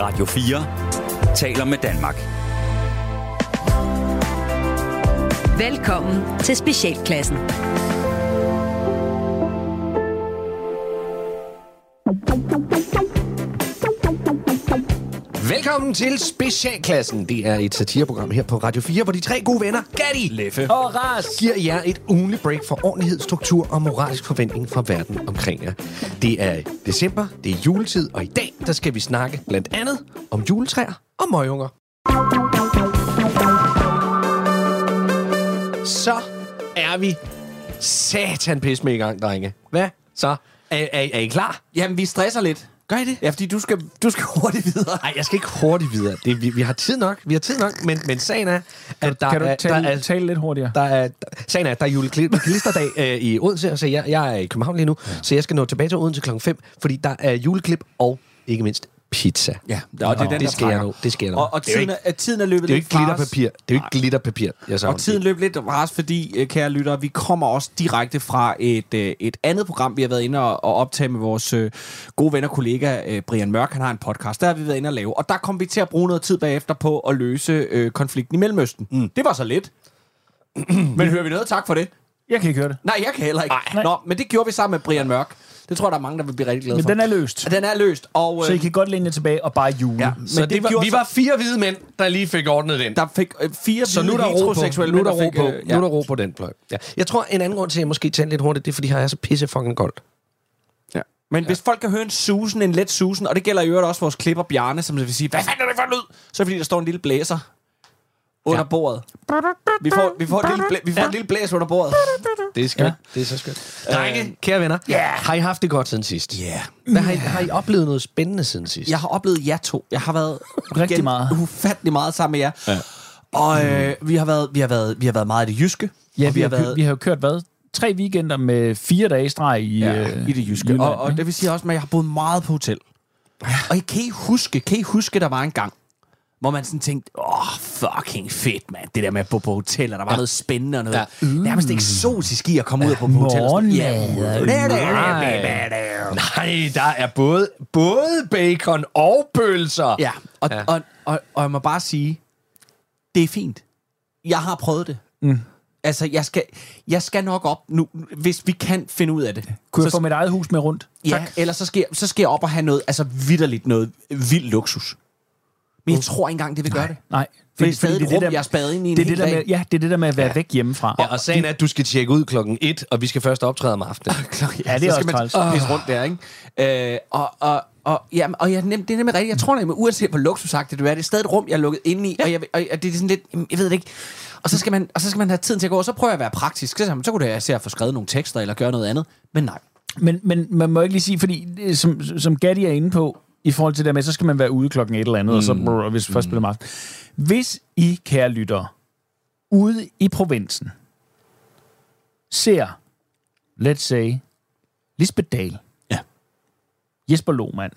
Radio 4 taler med Danmark. Velkommen til Specialklassen. Velkommen til Specialklassen. Det er et satireprogram her på Radio 4, hvor de tre gode venner, Gatti, Leffe. og Ras, giver jer et ugenligt break for ordentlighed, struktur og moralsk forventning fra verden omkring jer. Det er december, det er juletid, og i dag der skal vi snakke blandt andet om juletræer og møgunger. Så er vi satan pis med i gang, drenge. Hvad så? Er, er, er I klar? Jamen, vi stresser lidt. Gør I det? Ja, fordi du skal, du skal hurtigt videre. Nej, jeg skal ikke hurtigt videre. Det, vi, vi har tid nok, vi har tid nok, men, men sagen er, at der Kan du er, tale, der er, tale lidt hurtigere? der er, der, sagen er, at der er juleklisterdag øh, i Odense, så jeg, jeg er i København lige nu, ja. så jeg skal nå tilbage til Odense klokken 5, fordi der er juleklip og ikke mindst pizza. Ja, og det er den, det der trækker. nå. Det jeg nå. Og, og er tiden, ikke, er, tiden er løbet det er jo lidt ikke fra os. glitterpapir. Det er jo ikke glitterpapir, jeg så Og tiden løb lidt ras, fordi, øh, kære lyttere, vi kommer også direkte fra et, øh, et andet program, vi har været inde og, og optage med vores øh, gode ven og kollega øh, Brian Mørk. Han har en podcast, der har vi været inde og lave. Og der kom vi til at bruge noget tid bagefter på at løse øh, konflikten i Mellemøsten. Mm. Det var så lidt. Men hører vi noget? Tak for det. Jeg kan ikke høre det. Nej, jeg kan heller ikke. Nej. Nå, men det gjorde vi sammen med Brian Mørk. Det tror jeg, der er mange, der vil blive rigtig glade Men for. den er løst. Den er løst. Og, Så I øh, kan godt læne jer tilbage og bare jule. Ja, så det, det var, gjorde vi så- var fire hvide mænd, der lige fik ordnet den. der fik øh, fire Så nu er der ro på. heteroseksuelle Nu er der mænd, ro på. fik, øh, Nu er der ro på den pløj. Ja. Jeg tror, en anden grund til, at jeg måske taler lidt hurtigt, det er, fordi her er så pisse fucking koldt. Ja. Men ja. hvis folk kan høre en susen, en let susen, og det gælder i øvrigt også vores klipper Bjarne, som vil sige, hvad fanden er det for en lyd? Så er det fordi, der står en lille blæser under Ja. ja. bordet. Vi får, vi får, et lille, blæ, vi får ja. et lille blæs under bordet. Det er skønt. Ja. Ja. Det er så skønt. Drenge, kære venner, Ja. har I haft det godt siden sidst? Ja. Yeah. Hvad har, I, har I oplevet noget spændende siden sidst? Jeg har oplevet jer to. Jeg har været Rigtig meget. ufattelig meget sammen med jer. Ja. Og øh, vi, har været, vi, har været, vi har været meget i det jyske. Ja, og vi, har, været... vi har jo kørt, hvad? Tre weekender med fire dage i streg i, ja, øh, i det jyske. Jylland, og, og det vil sige også, at jeg har boet meget på hotel. Og I kan I huske, kan I huske, der var en gang, hvor man sådan tænkte, åh, oh, fucking fedt, mand. Det der med at bo på hotel, og der var ja. noget spændende og noget Ja. ja. nærmest eksotisk i at komme ud og bo på hotel. og Morgenmad. Nej, der er både, både bacon og pølser. Ja, og, Ja. ja. Og, og, og jeg må bare sige, det er fint. Jeg har prøvet det. Mm. Altså, jeg skal, jeg skal nok op nu, hvis vi kan finde ud af det. Kunne jeg så, få mit eget hus med rundt? Ja, eller så skal, jeg, så skal jeg op og have noget, altså vidderligt noget vild luksus. Men jeg tror ikke engang, det vil gøre det. Nej. For det er stadig et rum, jeg er spadet ind i en det er det der dag. med, Ja, det er det der med at være ja. væk hjemmefra. Ja, og sagen er, at du skal tjekke ud klokken 1, og vi skal først optræde om aftenen. Ja, det er så også skal man pisse rundt der, ikke? Øh, og, og, og, ja, og jeg, det er nemlig rigtigt. Jeg tror nemlig, uanset hvor luksusagtigt det er, det er stadig et rum, jeg er lukket inde i, ja. og, jeg, og, og det er sådan lidt, jeg ved det ikke. Og så skal man, og så skal man have tiden til at gå, og så prøver jeg at være praktisk. Så, så, så kunne det være at få skrevet nogle tekster, eller gøre noget andet. Men nej. Men, men man må ikke lige sige, fordi som, som Gatti er inde på, i forhold til det med, så skal man være ude klokken et eller andet, mm. og så brr, hvis vi først spiller om aftenen. Hvis I, kære lyttere, ude i provinsen, ser, let's say, Lisbeth Dahl, Ja. Jesper Lohmann,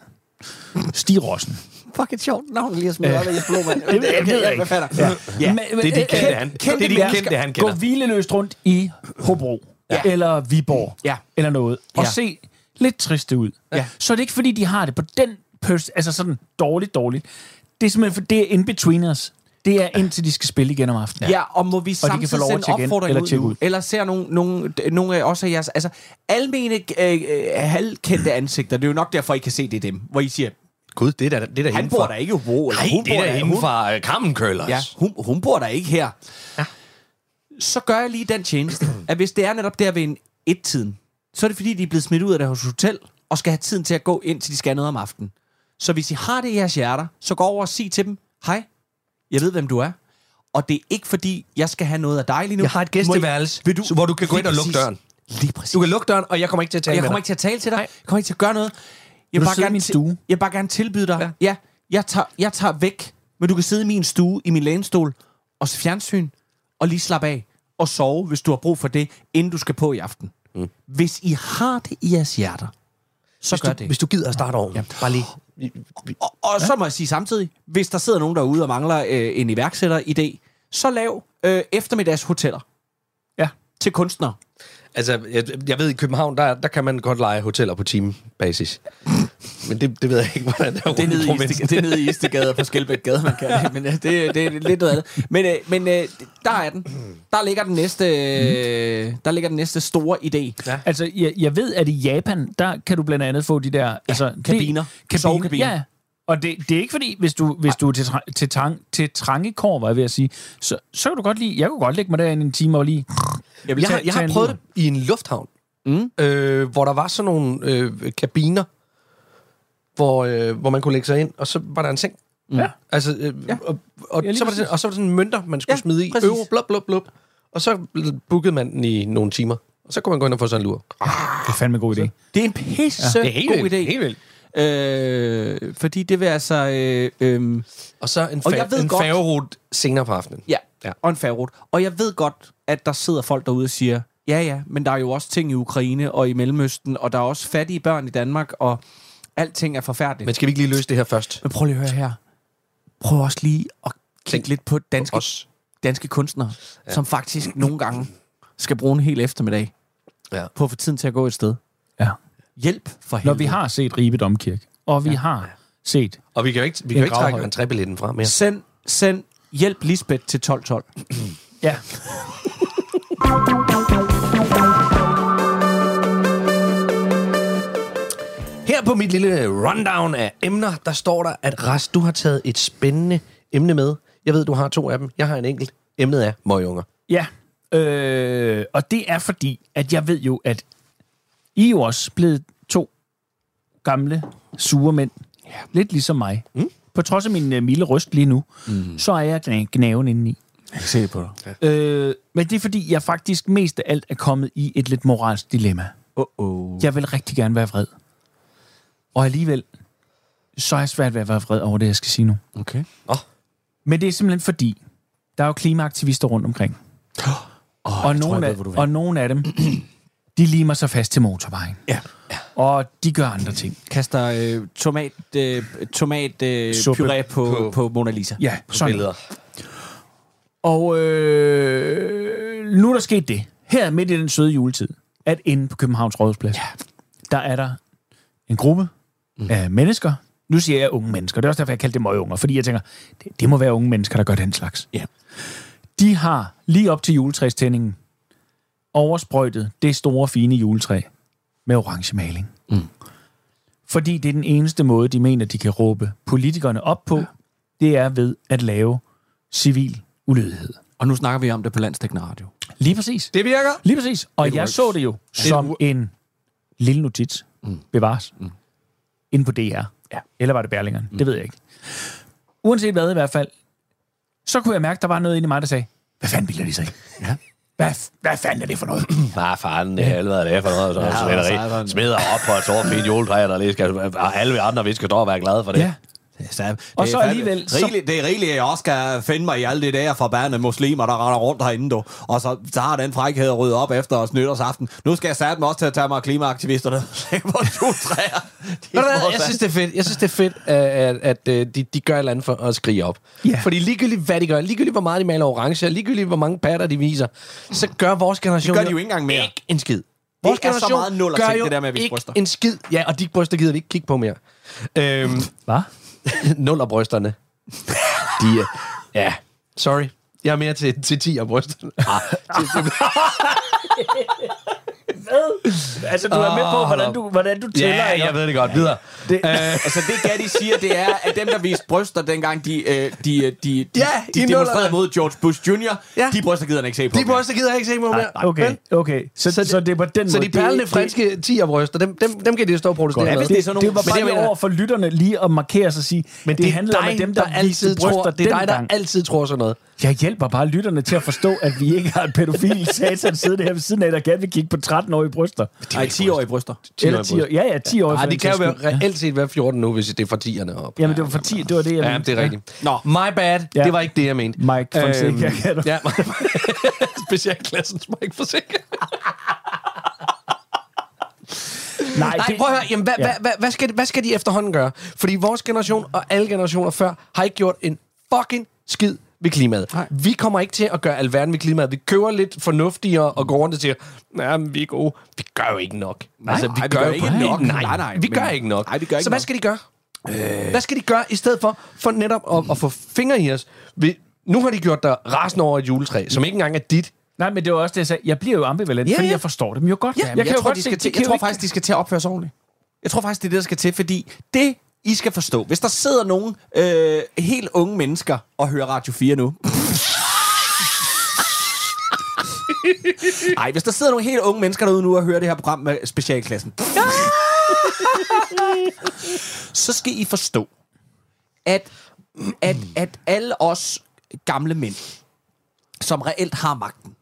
Stig Rossen, Fuck et sjovt navn lige at smide op af Jesper Lohmann. Det ved jeg- ikke. Ja. ja. Men- Det er de kendte, han, det er de mennesker kendte, han gå kender. hvileløst rundt i Hobro, ja. eller Viborg, Ja. eller noget, og Ja. se lidt triste ud. Ja. Så er det ikke, fordi de har det på den pøs, altså sådan dårligt, dårligt. Det er simpelthen, for det er in between us. Det er indtil de skal spille igen om aftenen. Ja, og må vi kan få samtidig lov at sende opfordring eller ud nu? ud. Eller ser nogle, nogle, nogle af også af jeres... Altså, almene øh, øh, halvkendte ansigter, det er jo nok derfor, I kan se, det er dem. Hvor I siger, Gud, det er da, det er da han bor der ikke i Hobro. Eller Nej, hun det er da hun- fra uh, Carmen Køllers. Ja, hun, hun bor der ikke her. Ja. Så gør jeg lige den tjeneste, at hvis det er netop der ved en et-tiden, så er det fordi, de er blevet smidt ud af deres hotel, og skal have tiden til at gå ind, til de skal noget om aftenen. Så hvis I har det i jeres hjerter, så gå over og sig til dem, hej, jeg ved, hvem du er. Og det er ikke fordi, jeg skal have noget af dig lige nu. Jeg har et gæsteværelse, Vil du- hvor du kan gå ind og lukke døren. Lige præcis. Du kan lukke døren, og jeg kommer ikke til at tale jeg med kommer ikke til at tale til dig. Jeg kommer ikke til at gøre noget. Jeg du bare gerne min stue? Jeg vil bare gerne tilbyde dig. Ja. Ja. ja jeg, tager, jeg tager væk, men du kan sidde i min stue, i min lænestol, og se fjernsyn, og lige slappe af, og sove, hvis du har brug for det, inden du skal på i aften. Mm. Hvis I har det i jeres hjerter, så Hvis gør du, det. hvis du gider at starte over. Ja. Bare lige. Og, og så må jeg sige samtidig, hvis der sidder nogen derude og mangler øh, en iværksætter-idé, så lav øh, eftermiddags hoteller. Ja. til kunstnere. Altså, jeg, jeg ved, i København, der, der kan man godt lege hoteller på timebasis. Men det, det ved jeg ikke, hvordan det er, Det er nede i. Istegade, det er nede i Istegade på Skelbæk-gade, man kan det. Men øh, det, det er lidt noget andet. Men, øh, men øh, der er den. Der ligger den næste, øh, der ligger den næste store idé. Ja. Altså, jeg, jeg ved, at i Japan, der kan du blandt andet få de der... altså, kabiner. Det, Sovekabiner. Ja, og det, det er ikke fordi, hvis du, hvis du er til, til, tang, til trangekår, var jeg ved at sige, så, så kan du godt lide... Jeg kunne godt lægge mig derinde en time og lige... Jeg vil Jeg har, tage, jeg har prøvet det i en lufthavn, Mm. øh, hvor der var sådan nogle øh, kabiner, hvor, øh, hvor man kunne lægge sig ind, og så var der en seng. Ja. Altså, øh, Ja. og, og, Ja, så var det, sådan- og så var der sådan en mønter, man skulle Ja, smide i. præcis. Euro, blub, blub, blub. Og så bookede man den i nogle timer. Og så kunne man gå ind og få sådan en lur. Det er fandme en god idé. det er en pisse Det er helt god vildt. idé. Helt vildt. Øh, fordi det vil altså... Øh, øh, Og så en, Og fa- jeg ved en godt- færgerute senere på aftenen. ja, Ja. ja, og en færgerute. Og jeg ved godt, at der sidder folk derude og siger, ja ja, men der er jo også ting i Ukraine og i Mellemøsten, og der er også fattige børn i Danmark, og alting er forfærdeligt. Men skal vi ikke lige løse det her først? Men prøv lige at høre her. Prøv også lige at kigge Tænk lidt på danske, Os. danske kunstnere, ja. som faktisk nogle gange skal bruge en hel eftermiddag Ja. på at få tiden til at gå et sted. Ja. Hjælp for Når helvede. vi har set Ribe Domkirke, og vi ja. har set... Og vi kan jo ikke, vi kan jo ikke trække entrébilletten fra mere. Send, send hjælp Lisbeth til 1212. Ja. Her på mit lille rundown af emner, der står der, at Ras, du har taget et spændende emne med. Jeg ved, du har to af dem. Jeg har en enkelt. Emnet er møgunger. Ja. Øh, og det er fordi, at jeg ved jo, at I er jo også blevet to gamle, sure mænd. Ja. Lidt ligesom mig. Mm. På trods af min uh, milde røst lige nu, mm. så er jeg gna- gnaven indeni. Jeg kan se det på dig. Øh, men det er fordi, jeg faktisk mest af alt er kommet i et lidt moralsk dilemma. Uh-oh. Jeg vil rigtig gerne være vred. Og alligevel, så er jeg svært ved at være vred over det, jeg skal sige nu. Okay. Men det er simpelthen fordi, der er jo klimaaktivister rundt omkring. Oh, og, nogle af, og nogle af dem, de limer sig fast til motorvejen. Ja. Og de gør andre ting. Kaster øh, tomat, øh, tomat øh, puré på, på- på, på Mona Lisa. Ja, sådan. Billeder. Og øh, nu er der sket det, her midt i den søde juletid, at inde på Københavns Rådhusplads, ja. der er der en gruppe mm. af mennesker. Nu siger jeg unge mennesker. Det er også derfor, jeg kalder det møgunger. Fordi jeg tænker, det, det må være unge mennesker, der gør den slags. Ja. De har lige op til juletræstændingen oversprøjtet det store, fine juletræ med orange maling. Mm. Fordi det er den eneste måde, de mener, de kan råbe politikerne op på, ja. det er ved at lave civil ulydighed. Og nu snakker vi om det på landstækkende radio. Lige præcis. Det virker. Lige præcis. Og It jeg works. så det jo som wo- en lille notits. Mm. Bevares. Mm. Inde på DR. Ja. Eller var det Berlingeren? Mm. Det ved jeg ikke. Uanset hvad i hvert fald, så kunne jeg mærke, at der var noget inde i mig, der sagde, hvad fanden bilder de sig? Ja. Hvad, hvad fanden er det for noget? Hvad fanden det helvede er det for noget? Så Ja, så er smider op på et stort fint juletræ, der lige skal, og alle andre, vi skal stå og være glade for det. ja. Så, Og det så er fandme alligevel, så- Rigeligt, det er rigeligt, at jeg også skal finde mig i alle de der forbandede muslimer, der render rundt herinde, du. Og så, så har den frækhed at rydde op efter os nytårsaften. Nu skal jeg satme også til at tage mig af klimaaktivisterne. På hvad? må Jeg synes, det er fedt. Jeg synes, det er fedt, at, at, at øh, de, de gør et eller andet for at skrige op. Ja. Fordi ligegyldigt, hvad de gør, ligegyldigt, hvor meget de maler orange, og ligegyldigt, hvor mange patter de viser, så gør vores generation Det gør de jo ikke engang mere. Ikke en skid. er så meget nul at gør jo det der med at ikke bryster. en skid. Ja, og de bryster gider vi ikke kigge på mere. Øhm, Hvad? nullerbrysterne. De er... Ja, sorry. Jeg er mere til, til 10 af brysterne. Ah, til, Altså, du er med på, hvordan du, hvordan du tæller. ja, ikke? jeg ved det godt. Videre. Det, Altså det Gatti siger, det er, at dem, der viste bryster dengang, de, øh, de, øh, de, de, Ja, de demonstrerede mod George Bush Jr., Ja. de bryster gider han ikke se på. De bryster gider jeg ikke se på mere. okay, okay. Så, så, det- så det er på den Så måde. de perlende det, franske 10 bryster, dem, dem, dem kan de stå og protestere Det, med. det, det er det, sådan det nogle- var Men bare det over for lytterne lige at markere sig og sige, Men det, det, handler om, dem, der, altid tror, bryster det er dig, der altid tror sådan noget. Jeg hjælper bare lytterne til at forstå, at vi ikke har et pædofil satan siddende her ved siden af, der gerne vil kigge på 13-årige bryster. Nej, 10-årige bryster. Eller 10 år. Ja, ja, 10 år. Nej, de kan jo være, reelt set være 14 nu, hvis det er fra 10'erne op. Jamen, det var for 10, det var det, jeg Ja, mente. det er rigtigt. Nå. My bad. Ja. Det var ikke det, jeg mente. Mike Fonseca, kan du- Ja, specialklassens Mike Fonseca. Nej, Nej, det, prøv at høre. Jamen, hvad, Ja. ja. hvad, hvad, hvad, skal, de- hvad skal de efterhånden gøre? Fordi vores generation og alle generationer før har ikke gjort en fucking skid ved klimaet. Nej. Vi kommer ikke til at gøre alverden ved klimaet. Vi køber lidt fornuftigere og går rundt og siger, nej, men vi er gode. Vi gør jo ikke nok. Altså, Nej, vi gør ikke nok. Nej, Nej, nej, vi men- gør ikke nok. Nej, vi gør ikke Så hvad nok. skal de gøre? Hvad skal de gøre i stedet for, for netop at, at få fingre i os? Vi, nu har de gjort dig rasende over et juletræ, som ikke engang er dit. Nej, men det var også det, jeg sagde. Jeg bliver jo ambivalent, Ja, fordi ja. jeg forstår dem jo godt. Ja, jeg, jeg, kan jo tror, godt de se, skal til, kan jeg tror faktisk, de skal til at opføre sig ordentligt. Jeg tror faktisk, det er det, der skal til, fordi det, I skal forstå, hvis der sidder nogle øh, helt unge mennesker og hører Radio 4 nu... Nej, hvis der sidder nogle helt unge mennesker derude nu og hører det her program med specialklassen, så skal I forstå, at, at, at alle os gamle mænd, som reelt har magten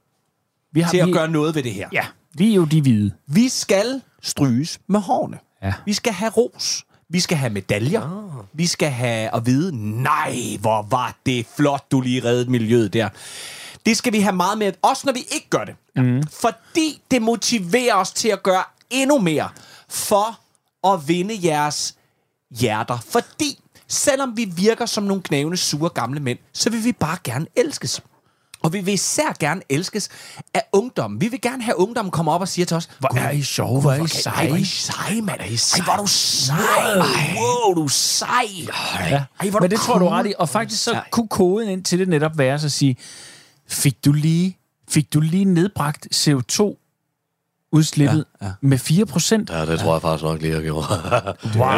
vi har, til at vi, gøre noget ved det her, Ja, vi er jo de hvide. vi skal stryges med hårene. Ja. Vi skal have ros. Vi skal have medaljer. Oh. Vi skal have at vide, nej, hvor var det flot, du lige reddede miljøet der. Det skal vi have meget med, også når vi ikke gør det. Mm. Fordi det motiverer os til at gøre endnu mere for at vinde jeres hjerter. Fordi selvom vi virker som nogle knævende, sure gamle mænd, så vil vi bare gerne elskes. Og vi vil især gerne elskes af ungdommen. Vi vil gerne have ungdommen kommer op og siger til os, Hvor er I sjove, hvor er I seje. Ej, hvor er I sej, mand. Ej, hvor er du sej. Ej, wow, du er sej. Ja. Ej, hvor Men det tror du cool. ret i. Og faktisk så kunne koden ind til det netop være at sige, fik du lige, fik du lige nedbragt CO2 udslippet ja, ja. med 4 procent. Ja, det tror jeg faktisk nok lige, jeg gjorde. Wow,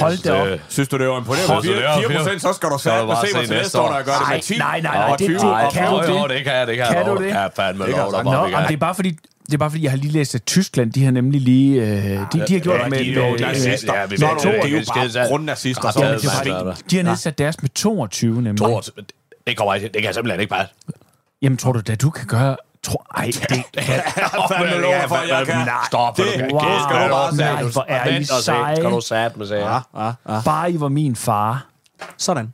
hold da op. Synes du, det var imponerende? Op, 4%, så skal du Så er det bare se næste år. jeg gør det med 10. Nej, nej, nej, og det, 20. det, kan du det? det kan jeg, det kan, Kan du det? Ja, fandme lov for, jamen, det er bare fordi, det er bare fordi, jeg har lige læst, at Tyskland, de har nemlig lige... Øh, de, de har gjort ja, med... de er jo med- nazister. Ja, vi med- to- Det er jo bare grundnazister. Ja, fordi, de har nedsat deres med 22, nemlig. Stort. Det kommer ikke. Det kan simpelthen ikke bare. Jamen, tror du da, du kan gøre... Tror, ej, det kan... fandme love dig for, at jeg kan. Stop. Det- kan. Wow. Det skal du bare Nej, hvor er I seje. Skal du sat med sige. Ja. Bare I var min far. Sådan.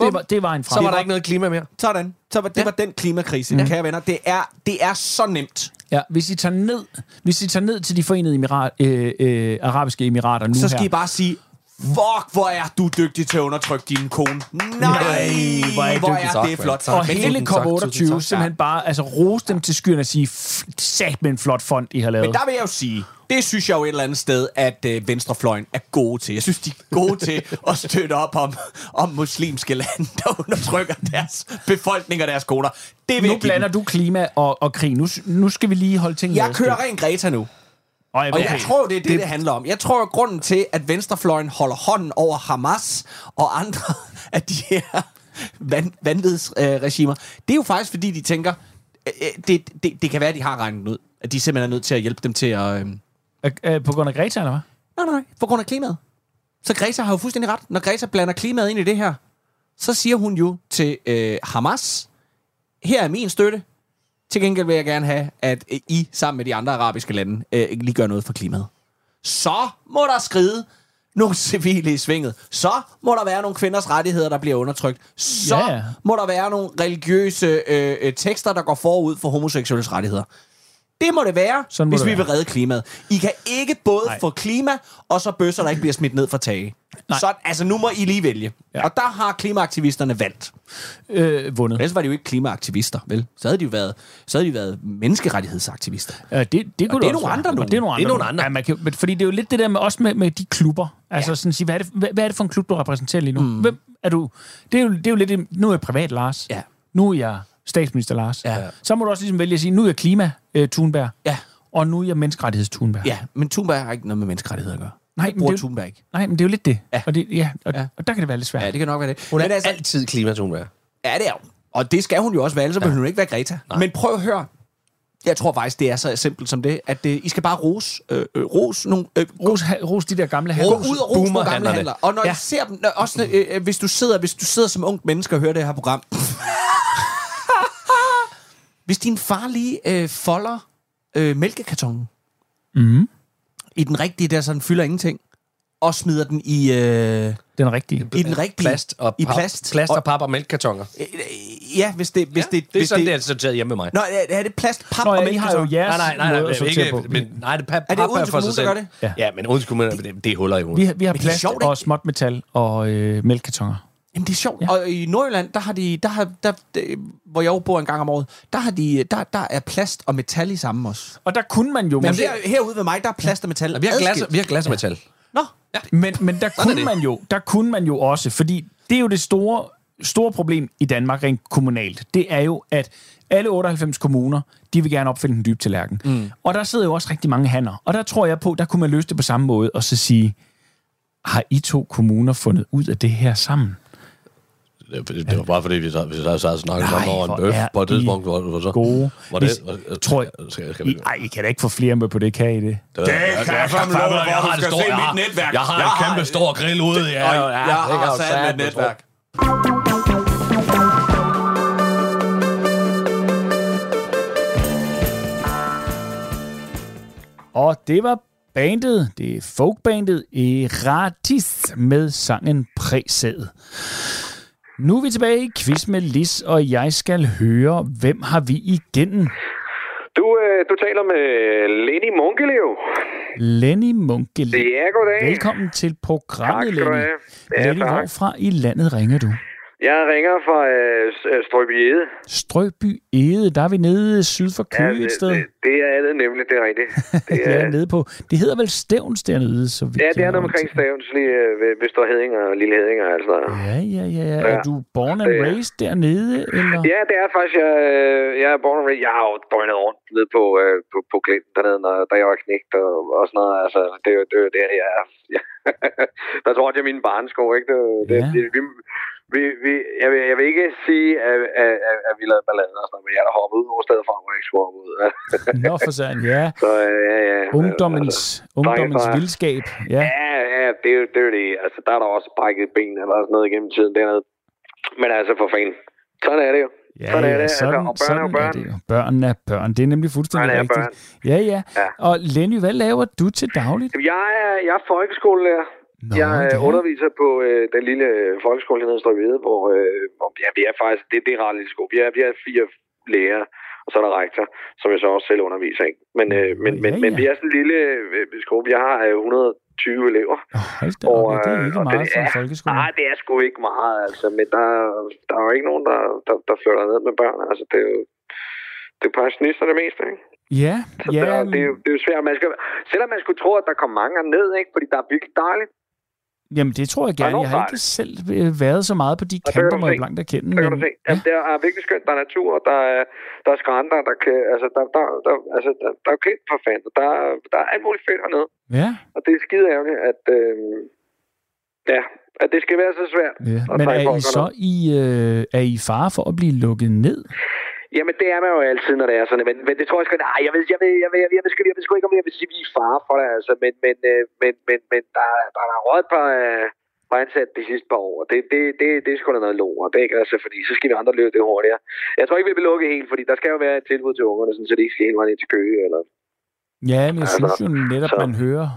Det var, det var en fra. Så var der ikke noget klima mere. Sådan. Så var, det var den klimakrise, ja. kære venner. Det er, det er så nemt. Ja, hvis I tager ned, hvis I tager ned til de forenede emirat, øh, øh, arabiske emirater nu Så skal her. I bare sige, Fuck, hvor er du dygtig til at undertrykke din kone. Nej, hvor er hvor er Tak, det flot. Tak. Og Men hele tusind tak, tusind COP28 tak. simpelthen bare altså, rose dem til skyerne og sige, "F- sat med en flot fond, I har lavet. Men der vil jeg jo sige, det synes jeg jo et eller andet sted, at øh, venstrefløjen er gode til. Jeg synes, de er gode til at støtte op om, om muslimske lande, der undertrykker deres befolkning og deres koner. Det vil nu blander dem. du klima og, og krig. Nu, nu skal vi lige holde tingene Jeg kører ren Greta nu. Og jeg, Og jeg tror, det er det, det, det handler om. Jeg tror, at grunden til, at venstrefløjen holder hånden over Hamas og andre af de her van, vanvidsregimer, øh, regimer, det er jo faktisk, fordi de tænker, øh, øh, det, det, det kan være, at de har regnet ud. At de simpelthen er nødt til at hjælpe dem til at... Øh, Øh, øh, På grund af Greta, eller hvad? Nej, nej, på grund af klimaet. Så Greta har jo fuldstændig ret. Når Greta blander klimaet ind i det her, så siger hun jo til øh, Hamas, her er min støtte. Til gengæld vil jeg gerne have, at øh, I sammen med de andre arabiske lande øh, lige gør noget for klimaet. Så må der skride nogle civile i svinget. Så må der være nogle kvinders rettigheder, der bliver undertrykt. Så Ja, må der være nogle religiøse øh, øh, tekster, der går forud for homoseksuelles rettigheder. Det må det være, Sådan må hvis det vi være. vil redde klimaet. I kan ikke både Nej. Få klima, og så bøsser, der ikke bliver smidt ned fra tage. Nej. Så altså, nu må I lige vælge. Ja. Og der har klimaaktivisterne valgt. Øh, vundet. Ellers var de jo ikke klimaaktivister, vel? Så havde de jo været, så havde de været menneskerettighedsaktivister. Ja, det, det, kunne Og det er nogle andre nogle. Det er nogle andre. Det er nogle andre. Ja, man kan, fordi det er jo lidt det der med, også med, med de klubber. Altså ja. sådan at sige, hvad er, det, hvad, hvad er det for en klub, du repræsenterer lige nu? Mm. Hvem er du? Det er, jo, det er jo lidt, nu er jeg privat Lars. Ja. Nu er jeg statsminister Lars. Ja. Så må du også ligesom vælge at sige, nu er jeg klima øh, Thunberg, Ja. og nu er jeg menneskerettigheds Thunberg. Ja, men Thunberg har ikke noget med menneskerettigheder at gøre. Nej, Det men det, er jo- Thunberg ikke. nej, men det er jo lidt det. Ja. Og, det, ja, og, Ja. og der kan det være lidt svært. Ja, det kan nok være det. Hun er men altså, altid klimatunvær. Ja, det er jo. Og det skal hun jo også være, ellers ja. vil hun jo ikke være Greta. Nej. Men prøv at høre. Jeg tror faktisk, det er så simpelt som det, at det, I skal bare rose, øh, øh, rose nogle... Øh, Ros, ha- ros de der gamle Gå herrer. ud og rose nogle gamle handler. Og når ja. Ja. I ser dem, når, også øh, øh, hvis, du sidder, hvis du sidder som ung menneske og hører det her program. Hvis din far lige øh, folder øh, mælkekartonen Mhm. i den rigtige, der så den fylder ingenting, og smider den i, øh, Den rigtige. i den rigtige... Plast og I pap, plast. plast og og, pap og mælkekartoner. øh, øh, ja, hvis det... Hvis Ja, det, det er hvis sådan, det er sorteret hjemme med mig. Nå, er, er det plast, pap Nå, og ja, I har jo mælkekartoner? jeres Nej, nej, nej, nej, sortere ikke, på. men, nej, det er, pap, Er det pap Odense for sig selv. Ja. Ja. ja, men Odense Kommune, det, det huller jo. Vi, har- vi har Men det er plast sjovt, og småt metal og øh, mælkekartoner. Jamen, det er sjovt. Ja. Og i Nordjylland, der har de, der har, der, der, hvor jeg bor en gang om året, der, har de, der, der er plast og metal i sammen også. Og der kunne man jo... Men måske- her, herude ved mig, der er plast og metal Vi har glas, vi har glas og metal. Nå, Men, men der, er kunne man jo, der kunne man jo også, fordi det er jo det store, store problem i Danmark rent kommunalt. Det er jo, at alle 98 kommuner, de vil gerne opfinde den dybe tallerken. Mm. Og der sidder jo også rigtig mange hanner. Og der tror jeg på, der kunne man løse det på samme måde, og så sige, har I to kommuner fundet ud af det her sammen? Det, det, det var bare fordi, vi sad, vi og snakkede Nej, sammen over hvor en bøf er på et I tidspunkt. Hvor, hvor så, gode. Hvor det, Hvis- hvor, tror jeg- skal, skal I, vi, ej, I kan da ikke få flere med på det, kan I det? det, kan jeg fandme love dig, jeg har et stort, jeg har, netværk. jeg har en kæmpe stor grill ude. Ja, ja, ja, jeg det kan har med et netværk. Og det var bandet, det er folkbandet Eratis med sangen Præsæd. Nu er vi tilbage i quiz med Lis, og jeg skal høre, hvem har vi igennem? Du, øh, du taler med Lenny Munkelev. Lenny Munkele. Ja, goddag. Velkommen til programmet, Tak Lenny. Ja, Lenny, hvorfra i landet ringer du? Jeg ringer fra øh, øh, Strøbyede. Strøby Ede, der er vi nede syd for Køge det, et sted. det, det er det nemlig, det er rigtigt. Det Ja, er, nede på. Det hedder vel Stævns dernede, så vidt ja, det er noget omkring Stavns, lige øh, ved, ved Stor Heding og Lille Heding og alt sådan noget. Ja, ja, ja, ja. Er Ja. du born and Det er- raised dernede, eller? Ja, det er faktisk, jeg, øh, jeg er born and raised. Jeg har jo drønet rundt nede på, øh, på, på Klinten dernede, når, da jeg var knægt og, og sådan noget. Altså, det er jo det, det jeg er. Ja. der tror jeg, jeg er mine barnesko, ikke? Det, det, Ja. det, vi, vi, jeg, vil, jeg vil ikke sige, at, at, at, at vi lavede ballade og sådan noget, men jeg er hoppet ud over stedet fra, hvor jeg ikke skulle hoppe ud. Nå, for sådan, ja. Så øh, ja, ja. Ungdommens, ungdommens drenge. vildskab. Ja. Ja, ja, det er jo det. Er det. Altså, der er der også brækket ben eller sådan noget igennem tiden dernede. Men altså, for fanden. Sådan er det jo. Ja, Sådan er det, sådan, altså, og børn er sådan børn. er det jo. Børn er børn. Det er nemlig fuldstændig Børn er rigtigt. børn. Ja, ja, Ja. Og Lenny, hvad laver du til dagligt? Jeg er, jeg er folkeskolelærer. Nå, jeg er er- underviser på øh, den lille øh, folkeskole hernede i Strøvede, hvor, øh, hvor ja, vi er faktisk, det, det er ret lille skole. Vi er, vi er fire lærere, og så er der rektor, som jeg så også selv underviser. Ikke? Men, øh, men, Ja, men, ja. men vi er sådan en lille øh, skole. Vi har øh, 120 elever. Oh, hold da Og, ja, det er øh, ikke meget det for en folkeskole. Nej, det er sgu ikke meget, altså. Men der, der er jo ikke nogen, der, der, der flytter ned med børn. Altså, det er jo, det er pensionister det meste, ikke? Ja, Så ja, der, det, er jo, det er jo svært. Man skal, selvom man skulle tro, at der kom mange ned, ikke? Fordi der er virkelig dejligt. Jamen det tror jeg er gerne. Jeg har ikke selv øh, været så meget på de Og kanter, du må jeg blankt erkende. Der kan du men- se. Ja. Der er virkelig skønt. Der er natur, der er, der er skrænter, der kan... Altså, der, der, der, altså, der, der er jo klint for fanden. Der, er- der er alt muligt fedt hernede. Ja, Og det er skide ærgerligt, at... Øh, ja, at det skal være så svært. ja. Men er I så i, øh, er I i fare for at blive lukket ned? Jamen, det er man jo altid, når det er sådan. Men, men det tror jeg sgu... Nej, jeg ved, jeg ved, jeg ved, jeg ved, jeg ved, jeg ved sgu ikke, om jeg vil sige, vi er i fare for det, altså. Men, men, øh, men, men, men der, der er råd par, øh, par ansat de sidste par år. Det, det, det, det er sgu da noget lort, det er ikke? Altså, fordi så skal vi andre løbe det hurtigere. Jeg tror ikke, vi vil lukke helt, fordi der skal jo være et tilbud til ungerne, sådan, så de ikke skal hele vejen ind til Køge. Eller... Ja, men jeg Altså, synes jo netop, så- man hører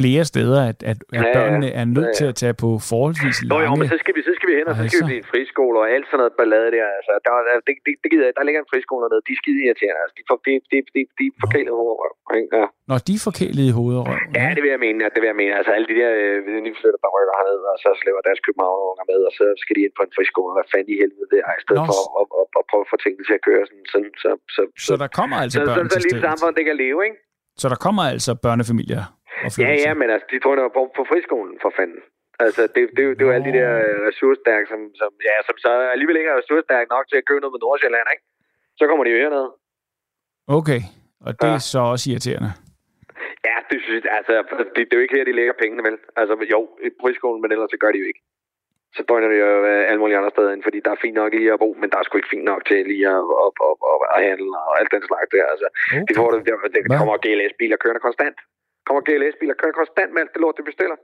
flere steder, at, at, at Ja, børnene er nødt Ja, ja. til at tage på forholdsvis Nå jo, men lange... så skal vi, så vi hen, og så skal vi Altså. blive en friskole og alt sådan noget ballade der. Altså, der, der, det, det, det gider jeg. Der ligger en friskole dernede. De er skide irriterende. Altså, de, for, de, de, de, de er forkælet hovedrøv. Ja. Når de er forkælet i hovedet og røv. Ja, det vil jeg mene. Det vil jeg mene. Altså alle de der øh, nyflytter, der rykker herned, og så slæber deres københavnerunger med, og så skal de ind på en friskole. Hvad fanden i helvede det er, i stedet Nå. for at, at, at, prøve at få tingene til at køre. Sådan, sådan, så, så, Så der kommer altså så, så, børn så, så lille stedet. samfund, det kan leve, ikke? Så der kommer altså børnefamilier Ja, ja, men altså, de drøner på, på friskolen, for fanden. Altså, det, det, det, er jo alle de der øh, ressourcestærke, som, som, ja, som så alligevel ikke er ressourcestærke nok til at købe noget med Nordsjælland, ikke? Så kommer de jo herned. Okay, og det Ja. er så også irriterende. Ja, det synes jeg, altså, det, det er jo ikke her, de lægger pengene, vel? Altså, jo, i friskolen, men ellers så gør de jo ikke. Så drøner de jo øh, alle mulige andre steder ind, fordi der er fint nok lige at bo, men der er sgu ikke fint nok til lige at, at, at, at, at handle og alt den slags der. Altså, Okay. de får det, der, det kommer GLS-biler kørende konstant. Kommer GLS-biler kørende konstant med alt det lort, de bestiller.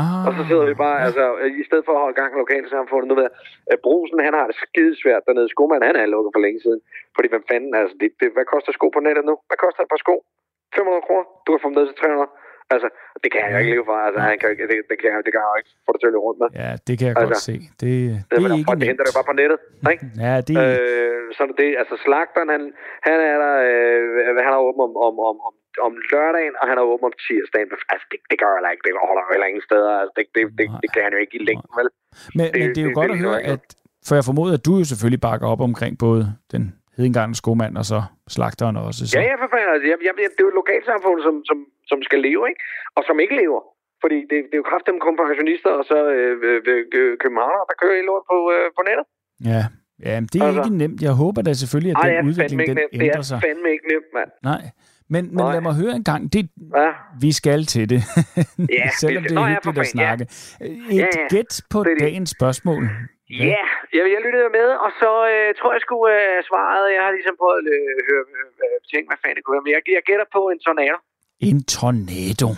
Ah, Og så sidder vi bare, altså, i stedet for at holde gang i lokalsamfundet, nu ved jeg, at Brusen, han har det skide svært dernede. Skomand, han er lukket for længe siden. Fordi hvad fanden, altså, det, det, hvad koster sko på nettet nu? Hvad koster et par sko? 500 kroner? Du kan få dem ned til 300. Altså, det kan jeg jo ikke leve for. Altså, han kan, det, det, kan, jeg- det kan jeg jo ikke få det til at løbe rundt med. Ja, det kan jeg Altså, godt se. Det, det Det, er ikke det henter det nemt. bare på nettet, ikke? Ja, det er... Øh, så det altså slagteren, han, han er der, øh, han har åbent om, om, om, om om lørdagen, og han er åben om tirsdagen. Altså, det, det gør heller ikke. Det holder heller ingen steder. Altså, det, det, det, det kan han jo ikke i længden, vel? Men, Det- men det er jo det- godt det at høre, at for jeg formoder, at du jo selvfølgelig bakker op omkring både den hedengarne skomand og så slagteren også. Så. Ja, ja, for fanden. Altså, jeg, jeg, det er jo et lokalsamfund, som, som, som skal leve, ikke? Og som ikke lever. Fordi det, det er jo kraftigt kun pensionister og så øh, øh, øh, københavner, der kører i lort på, øh, på nettet. Ja, ja men det er Altså. ikke nemt. Jeg håber da selvfølgelig, at det den er udvikling den nemt. Det ændrer er sig. fandme ikke nemt, mand. Nej, men, men lad mig høre en gang. Det, Ja, vi skal til det. Ja, Selvom det skal- er ja, hyggeligt at fanden, ja. snakke. Et Ja, ja. gæt på Det det. dagens spørgsmål. ja. Jeg, jeg lyttede med, og så øh, tror jeg sgu øh, svaret. Jeg har ligesom prøvet at øh, høre, øh, tænke, hvad fanden det kunne være. Men jeg, jeg gætter på en tornado. En tornado.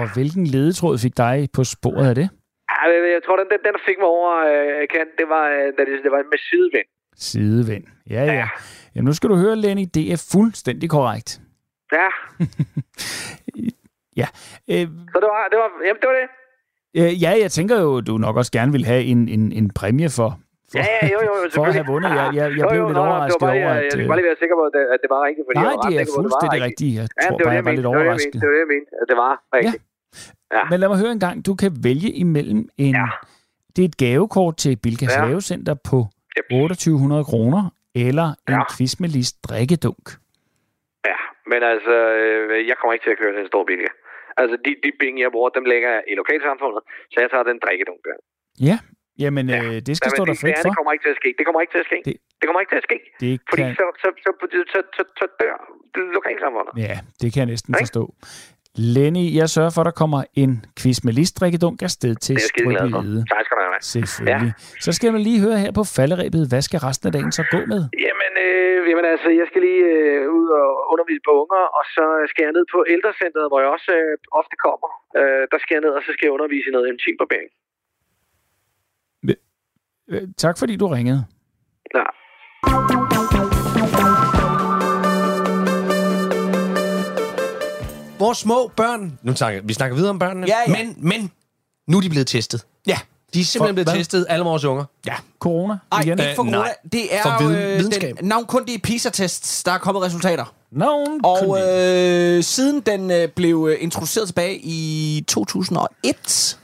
Og hvilken ledetråd fik dig på sporet af det? Ja, jeg, jeg tror, den, den, den der fik mig over øh, kanten, det var, øh, det, det var med sidevind. Sidevind. Ja, ja. Jamen, nu skal du høre, Lenny. Det er fuldstændig korrekt. Ja, Ja. Øh, så det var, det var, jamen, det var det. øh, ja, jeg tænker jo, du nok også gerne vil have en, en, en præmie for, for, Ja, ja, jo, jo, for at have vundet. Jeg, jeg, jeg Jo, blev jo, lidt var overrasket bare, over, jeg, at... jeg, øh, skal bare lige være sikker på, at det, at det var rigtigt. Fordi jeg Nej, var det er at det var fuldstændig rigtigt. Jeg Ja, tror det var bare, det, jeg var jeg lidt var jeg overrasket. Det var det, jeg mente. At det var rigtigt. Ja. Men lad mig høre en gang. Du kan vælge imellem en... Ja. Det er et gavekort til Bilkas Ja. Havecenter på Yep. 2800 kroner, eller en Ja. quiz med list drikkedunk. Ja, men altså, øh, jeg kommer ikke til at køre til en stor bil. Altså, de, de penge, jeg bruger, dem lægger jeg i lokalsamfundet, så jeg tager den drikkedunk der. Ja, jamen Ja. øh, det skal Jamen, stå dig frit for. det kommer ikke til at ske. Det kommer ikke til at ske. Det- Det, kommer ikke til at ske. Det Fordi kan, så, så, så, så, så, så, dør lokalsamfundet. ja, det kan jeg næsten Ikke? forstå. Lenny, jeg sørger for, at der kommer en quiz med list drikkedunk afsted til. Strøbyhede. Tak skal du have. Selvfølgelig. Ja. Så skal jeg lige høre her på falderæbet, hvad skal resten af dagen så gå med? Jamen, øh, jamen altså, jeg skal lige øh, ud og undervise på unger, og så skal jeg ned på ældrecentret, hvor jeg også øh, ofte kommer. Øh, der skal jeg ned, og så skal jeg undervise i noget intimbarbering. Tak fordi du ringede. Ja. Vores små børn... Nu snakker, vi snakker videre om børnene. Ja, ja. Men, men nu er de blevet testet. Ja. De er simpelthen For blevet hvad? testet, alle vores unger. Ja. Corona Ej, igen? ikke for corona. nej. Det er For viden- øh, videnskab. den navnkundige PISA-test, der er kommet resultater. Nogen Og øh, siden den øh, blev øh, introduceret tilbage i 2001,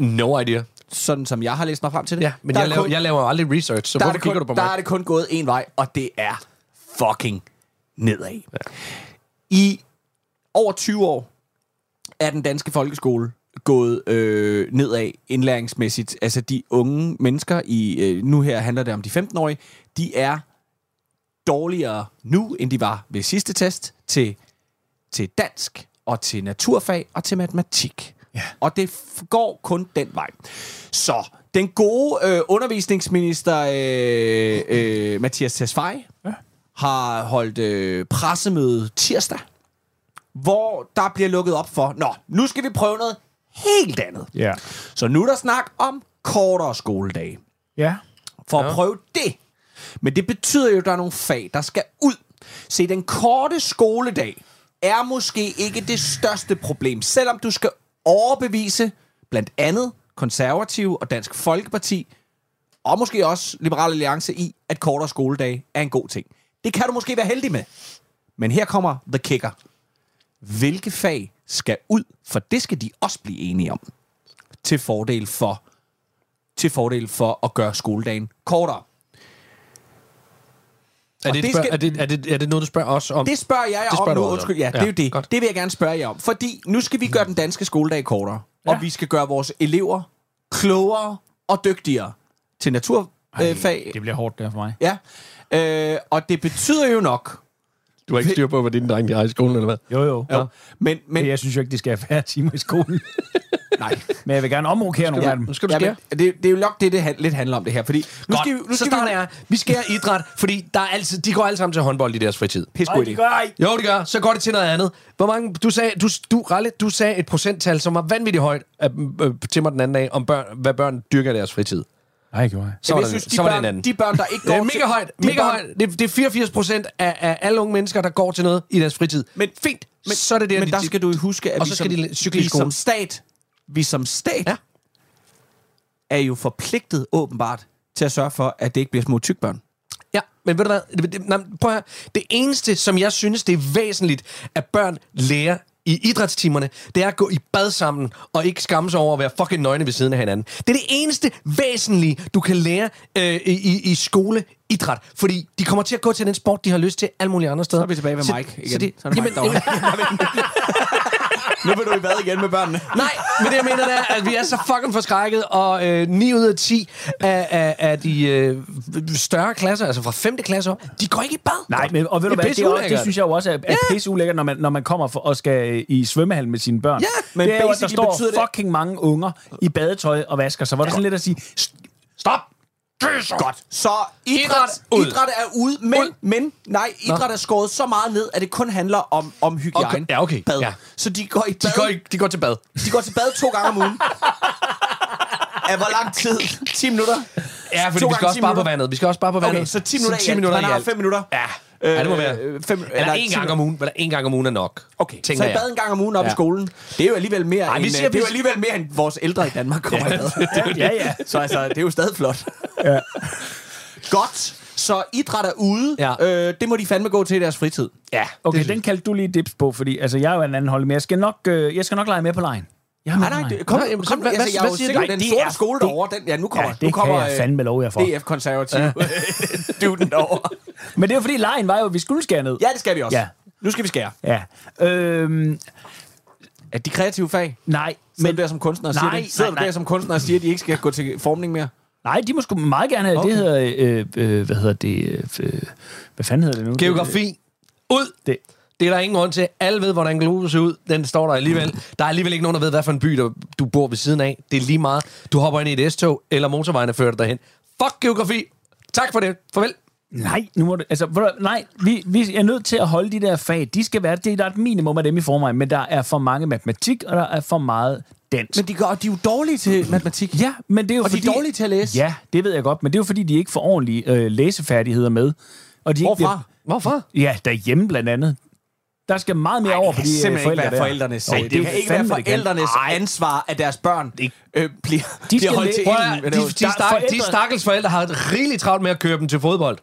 No idea. sådan som jeg har læst mig frem til det. Ja, men der jeg er laver, kun- jeg laver aldrig research, så der er hvorfor det kigger kun, du på Der mig? er det kun gået en vej, og det er fucking nedad. Ja. I over 20 år er den danske folkeskole gået øh, nedad indlæringsmæssigt. Altså de unge mennesker, i øh, nu her handler det om de 15-årige, de er dårligere nu, end de var ved sidste test til, til dansk og til naturfag og til matematik. Ja. Og det går kun den vej. Så den gode øh, undervisningsminister øh, øh, Mathias Tesfaye ja. har holdt øh, pressemøde tirsdag, hvor der bliver lukket op for, nå, nu skal vi prøve noget helt andet. Ja. Så nu er der snak om kortere skoledage Ja. for ja. at prøve det. Men det betyder jo, at der er nogle fag, der skal ud. Se, den korte skoledag er måske ikke det største problem, selvom du skal overbevise blandt andet konservative og Dansk Folkeparti, og måske også Liberal Alliance i, at kortere skoledag er en god ting. Det kan du måske være heldig med. Men her kommer the kicker. Hvilke fag skal ud? For det skal de også blive enige om. Til fordel for, til fordel for at gøre skoledagen kortere. Er det, det spørg, skal- er, det, er, det, er det noget, du spørger os om? Det spørger jeg Det om spørger nu. om. Undskyld, ja, det Ja, er jo det. godt. Det vil jeg gerne spørge jer om. Fordi nu skal vi gøre den danske skoledag kortere. Ja. Og vi skal gøre vores elever klogere og dygtigere til naturfag. Det bliver hårdt der for mig. Ja. Øh, og det betyder jo nok... Du har ikke styr på, hvad dine drenge de har i skolen, eller hvad? Jo, jo. Jo, men, men, Men jeg synes jo ikke, de skal have færre timer i skolen. nej. Men jeg vil gerne omrokere nogle af dem. Nu skal du Ja, skære. men det, det er jo nok det, det han- lidt handler om det her. Fordi nu skal, vi, nu så skal starter vi... jeg. Vi skærer idræt, fordi der er altid, de går alle sammen til håndbold i deres fritid. Pis Nej, de gør. Jo, det gør. Så går det til noget andet. Hvor mange, du sagde, du, du, Ralle, du sagde et procenttal, som var vanvittigt højt øh, øh, til mig den anden dag, om børn, hvad børn dyrker i deres fritid. Nej, gjorde jeg. Så var, jeg synes, de, så det børn, anden. de børn, der ikke Det går er mega højt. de Mega børn- højt. Det, det er 84 procent af, af alle unge mennesker, der går til noget i deres fritid. Men Fint. Men, så er det der, men de- der skal du huske, at Og vi, så som, skal de cykle vi som stat, vi som stat, Ja. ja. er jo forpligtet åbenbart til at sørge for, at det ikke bliver små tykbørn. Ja, men ved du hvad? Det, det, nej, prøv at høre. Det eneste, som jeg synes, det er væsentligt, at børn lærer i idrætstimerne, det er at gå i bad sammen, og ikke skamme sig over at være fucking nøgne ved siden af hinanden. Det er det eneste væsentlige, du kan lære øh, i, i skoleidræt. Fordi de kommer til at gå til den sport, de har lyst til alle mulige andre steder. Så er vi tilbage ved Mike igen. Så det, Så er det Mike jamen, Nu vil du i bad igen med børnene. Nej, men det jeg mener, det er, at vi er så fucking forskrækket, og øh, 9 ud af 10 af, af, af de øh, større klasser, altså fra 5. klasse op, de går ikke i bad. Nej, men, og ved du Det hvad, det, er, også- det synes jeg jo også er, er Ja. pisse ulækkert, når man, når man kommer for, og skal øh, i svømmehallen med sine børn. Ja, men det er jo, at der står det- fucking mange unger i badetøj og vasker sig, hvor det er sådan lidt at sige, Stop! Godt. Så idræt, ud. idræt er ude, men, Ud. men nej, idræt er skåret så meget ned, at det kun handler om, om hygiejne. Okay, ja, okay, Bad. ja. Så de går i De bad, går, i- de går til bad. de går til bad to gange om ugen. Af hvor lang tid? 10 minutter? Ja, fordi To vi skal også 10 bare på vandet. Vi skal også bare på vandet. Okay, så 10 minutter, 10 minutter Man i har alt. 5 minutter. Ja. Ja, det må være. Øh, fem, Eller en 10 gang om ugen. Eller en gang om ugen er nok. Okay, så i jeg. bad en gang om ugen op Ja. i skolen. Det er jo alligevel mere, Ej, end, vi øh, siger, det er jo alligevel mere end vores ældre i Danmark kommer i bad. ja, ja. Så altså, det er jo stadig flot. Ja. Godt. Så idræt er ude. Ja. Øh, det må de fandme gå til i deres fritid. Ja, Okay, den kaldte du lige dips på, fordi altså, jeg er jo en anden hold, men jeg skal nok, øh, jeg skal nok lege med på lejen. Jeg med Nej, nej, kom, Nå, kom, jamen, kom, hvad- altså, hvad- jeg er jo hvad siger sikker, du? den sorte er- skole derovre, den, ja, nu kommer, Ja, nu det kommer kan jeg øh, fandme love jer for. DF-konservativ duden derovre. Men det er fordi, lejen var jo, at vi skulle skære ned. Ja, det skal vi også. Ja. Nu skal vi skære. Ja. Øhm, Er de kreative fag? nej, Sidder men du der som kunstner og siger Nej, det? Sidder nej, du der nej. som kunstner og siger, at de ikke skal gå til formning mere? nej, de må sgu meget gerne have. Okay. Det hedder, øh, øh, hvad hedder det, øh, hvad fanden hedder det nu? Geografi. Ud! Det, Det er der ingen grund til. Alle ved, hvordan globus ser ud. Den står der alligevel. Der er alligevel ikke nogen, der ved, hvad for en by, der, du bor ved siden af. Det er lige meget. Du hopper ind i et S-tog, eller motorvejen er ført derhen. Fuck geografi. Tak for det. Farvel. Nej, nu må det, altså, du nej, vi, vi er nødt til at holde de der fag. De skal være, det, der er et minimum af dem i forvejen, men der er for mange matematik, og der er for meget dansk. Men de, går, de er jo dårlige til matematik. ja, men det er jo Og de fordi... er dårlige til at læse. Ja, det ved jeg godt, men det er jo fordi, de ikke får ordentlige øh, læsefærdigheder med. Og de ikke Hvorfra? Hvorfor? Ja, derhjemme blandt andet. Der skal meget mere over på de øh, simpelthen ikke forældre være der. forældrenes. Jo, Det, det kan ikke være forældrenes Ej, ansvar, at deres børn øh, bliver, De bliver holdt til at, de, de, de forældre- stakkels forældre har rigeligt travlt med at køre dem til fodbold.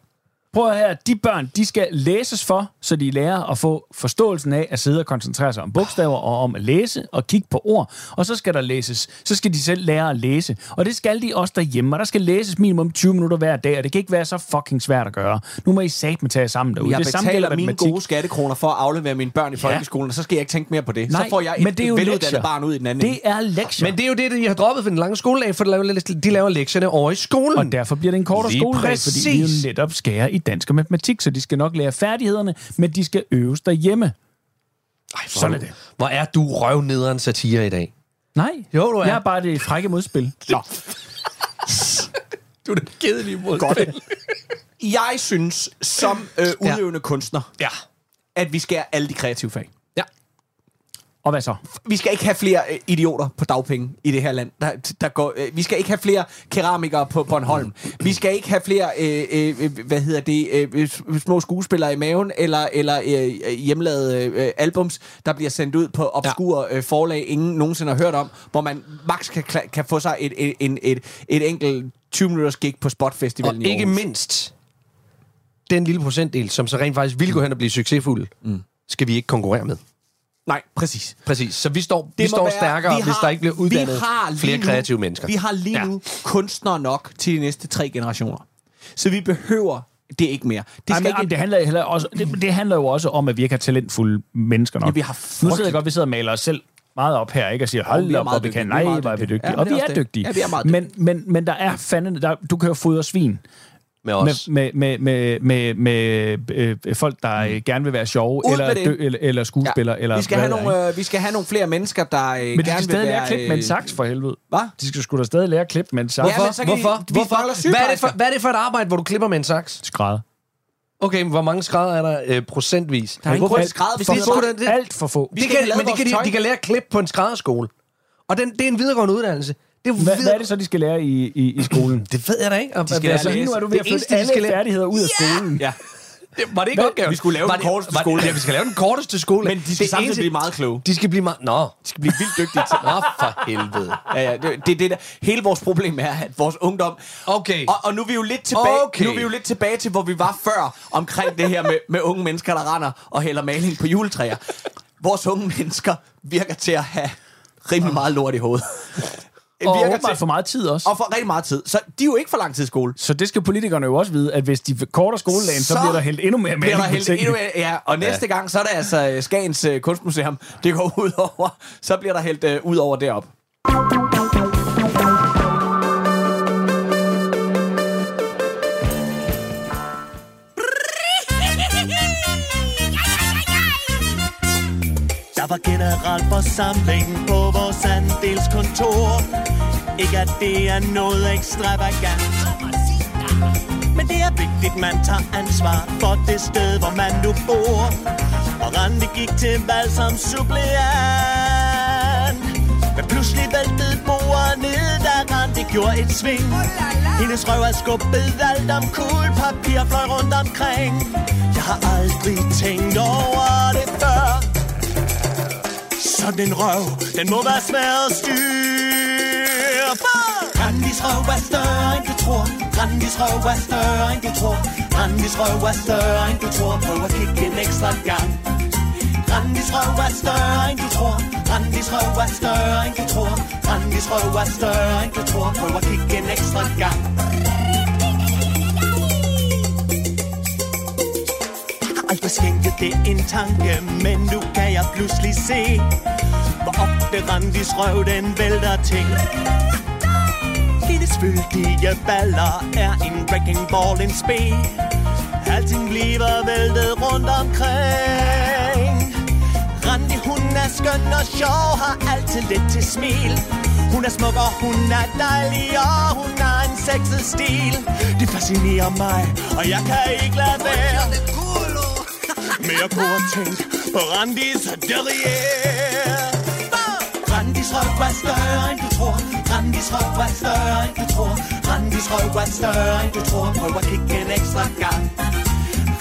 Prøv at høre, de børn, de skal læses for, så de lærer at få forståelsen af at sidde og koncentrere sig om bogstaver og om at læse og kigge på ord. Og så skal der læses, så skal de selv lære at læse. Og det skal de også derhjemme, og der skal læses minimum 20 minutter hver dag, og det kan ikke være så fucking svært at gøre. Nu må I satme tage jer sammen derude. Jeg det samme betaler gælder mine matematik. gode skattekroner for at aflevere mine børn i folkeskolen, og så skal jeg ikke tænke mere på det. Nej, så får jeg et men det er jo veluddannet lektier. barn ud i den anden Det er lektier. Men det er jo det, de har droppet for den lange skoledag, for de laver, de laver lektierne over i skolen. Og derfor bliver det en kortere skoledag, præcis. fordi vi jo netop skærer i dansk og matematik, så de skal nok lære færdighederne, men de skal øves derhjemme. Ej, for Sådan er det. Hvor er du røvnederen satire i dag? Nej, Jo, du er. jeg er bare det frække modspil. Nå. Du er den kedelige mod. Godt. Jeg synes, som øh, udøvende kunstner, Ja. at vi skal alle de kreative fag. Ja. Og hvad så? Vi skal ikke have flere øh, idioter på dagpenge i det her land. Der, der går, øh, vi skal ikke have flere keramikere på Bornholm. Vi skal ikke have flere, øh, øh, hvad hedder det, øh, små skuespillere i maven, eller, eller øh, hjemlavede øh, albums, der bliver sendt ud på obskure øh, forlag, ingen nogensinde har hørt om, hvor man max kan, kan få sig et, et, et, et, et enkelt 20 minutters gig på Spot Og i ikke Aarhus. mindst, den lille procentdel, som så rent faktisk vil gå hen og blive succesfuld, mm. skal vi ikke konkurrere med. Nej, præcis. Præcis. Så vi står, vi må står være- stærkere, vi hvis der ikke bliver uddannet vi har flere nu- kreative mennesker. Vi har lige Ja. nu kunstnere nok til de næste tre generationer. Så vi behøver det ikke mere. Det Det, skal Ej, men, ikke... det, handler, heller også, det, det handler jo også om, at vi ikke har talentfulde mennesker nok. Ja, vi har nu sidder jeg frygteligt- godt, vi sidder og maler os selv meget op her, ikke? Og siger, hold vi op, hvor vi kan. dygtige. Vi er Nej, hvor er vi dygtige. dygtige. Ja, og det er vi er det. dygtige. Ja, vi er meget men, men, men der er fandme, der, du kan jo fodre svin med os. med, med, med, med, med, med øh, folk, der øh, gerne vil være sjove, Ud eller, dø, eller, eller skuespillere, eller vi, skal hvad have nogle, øh, vi skal have nogle flere mennesker, der øh? Men de gerne skal vil stadig lære være... at klippe med en øh, saks, for helvede. Hvad? De skal sgu da stadig lære at klippe med en saks. Ja, så kan Hvorfor? de- Hvorfor? Hvad er, det for, hvad er det for et arbejde, hvor du klipper med en saks? Skrædder. Okay, men hvor mange skrædder er der øh, procentvis? Der er ingen Hvorfor- grund til skrædder, hvis For det er det- Alt for få. De kan, men de kan, de kan lære at klippe på en skrædderskole. Og den, det er en videregående uddannelse. Det er Hvad, videre- hvad er det så, de skal lære i, i, i skolen? Det ved jeg da ikke. De Altså, lige nu er du ved at flytte alle færdigheder ud af skolen. Ja. Var det ikke opgaven? Vi skulle lave var den det- korteste var- skole. Ja, vi skal lave den korteste skole. Men de skal Det samtidig eneste- blive meget kloge. De skal blive meget... Nå. De skal blive vildt dygtige til. Nå, for helvede. Ja, ja, det, det, det der. Hele vores problem er, at vores ungdom... Okay. Og, og nu er vi jo lidt tilbage, Okay. nu er vi jo lidt tilbage til, hvor vi var før, omkring det her med, med unge mennesker, der render og hælder maling på juletræer. Vores unge mennesker virker til at have rimelig meget lort i hovedet. Og virker til, for meget tid også. og for rigtig meget tid. Så de er jo ikke for lang tid i skole. Så det skal politikerne jo også vide, at hvis de korter skoledagen, så, Så bliver der hældt endnu mere Bliver maling der på hældt endnu mere, ja, og næste ja. gang, så er det altså øh, Skagens øh, Kunstmuseum, det går ud over. Så bliver der hældt øh, ud over derop. Der var generalforsamling på vores andelskontor Ikke at det er noget ekstravagant. Men det er vigtigt, man tager ansvar for det sted, hvor man nu bor. Og Randi gik til valg som suppleant. Men pludselig væltede bordet ned, da Randi gjorde et sving. Hendes røv er skubbet alt om kul, papir fløj rundt omkring. Jeg har aldrig tænkt over det sådan en røv, den må være svær at styre. På. Randis røv er større end du tror. Randis røv er større end du tror. Randis røv er større end du tror. Prøv at kigge en ekstra gang. Randis røv er større end du tror. Randis røv er større end du tror. Randis røv er større end du tror. Prøv at kigge en ekstra gang. Aldrig skænket det en tanke, men nu kan jeg pludselig se, hvor ofte Randis røv den vælter ting. Hendes fyldige baller er en wrecking ball, en spe. Alting bliver væltet rundt omkring. Randi, hun er skøn og sjov, har altid lidt til smil. Hun er smuk og hun er dejlig, og hun har en sexet stil. Det fascinerer mig, og jeg kan ikke lade være. Men jeg kunne have tænkt på Randis derrière. Randis røv er større end du tror. Randis røv er større end du tror. Randis røv er større end du tror. Prøv at kigge en ekstra gang.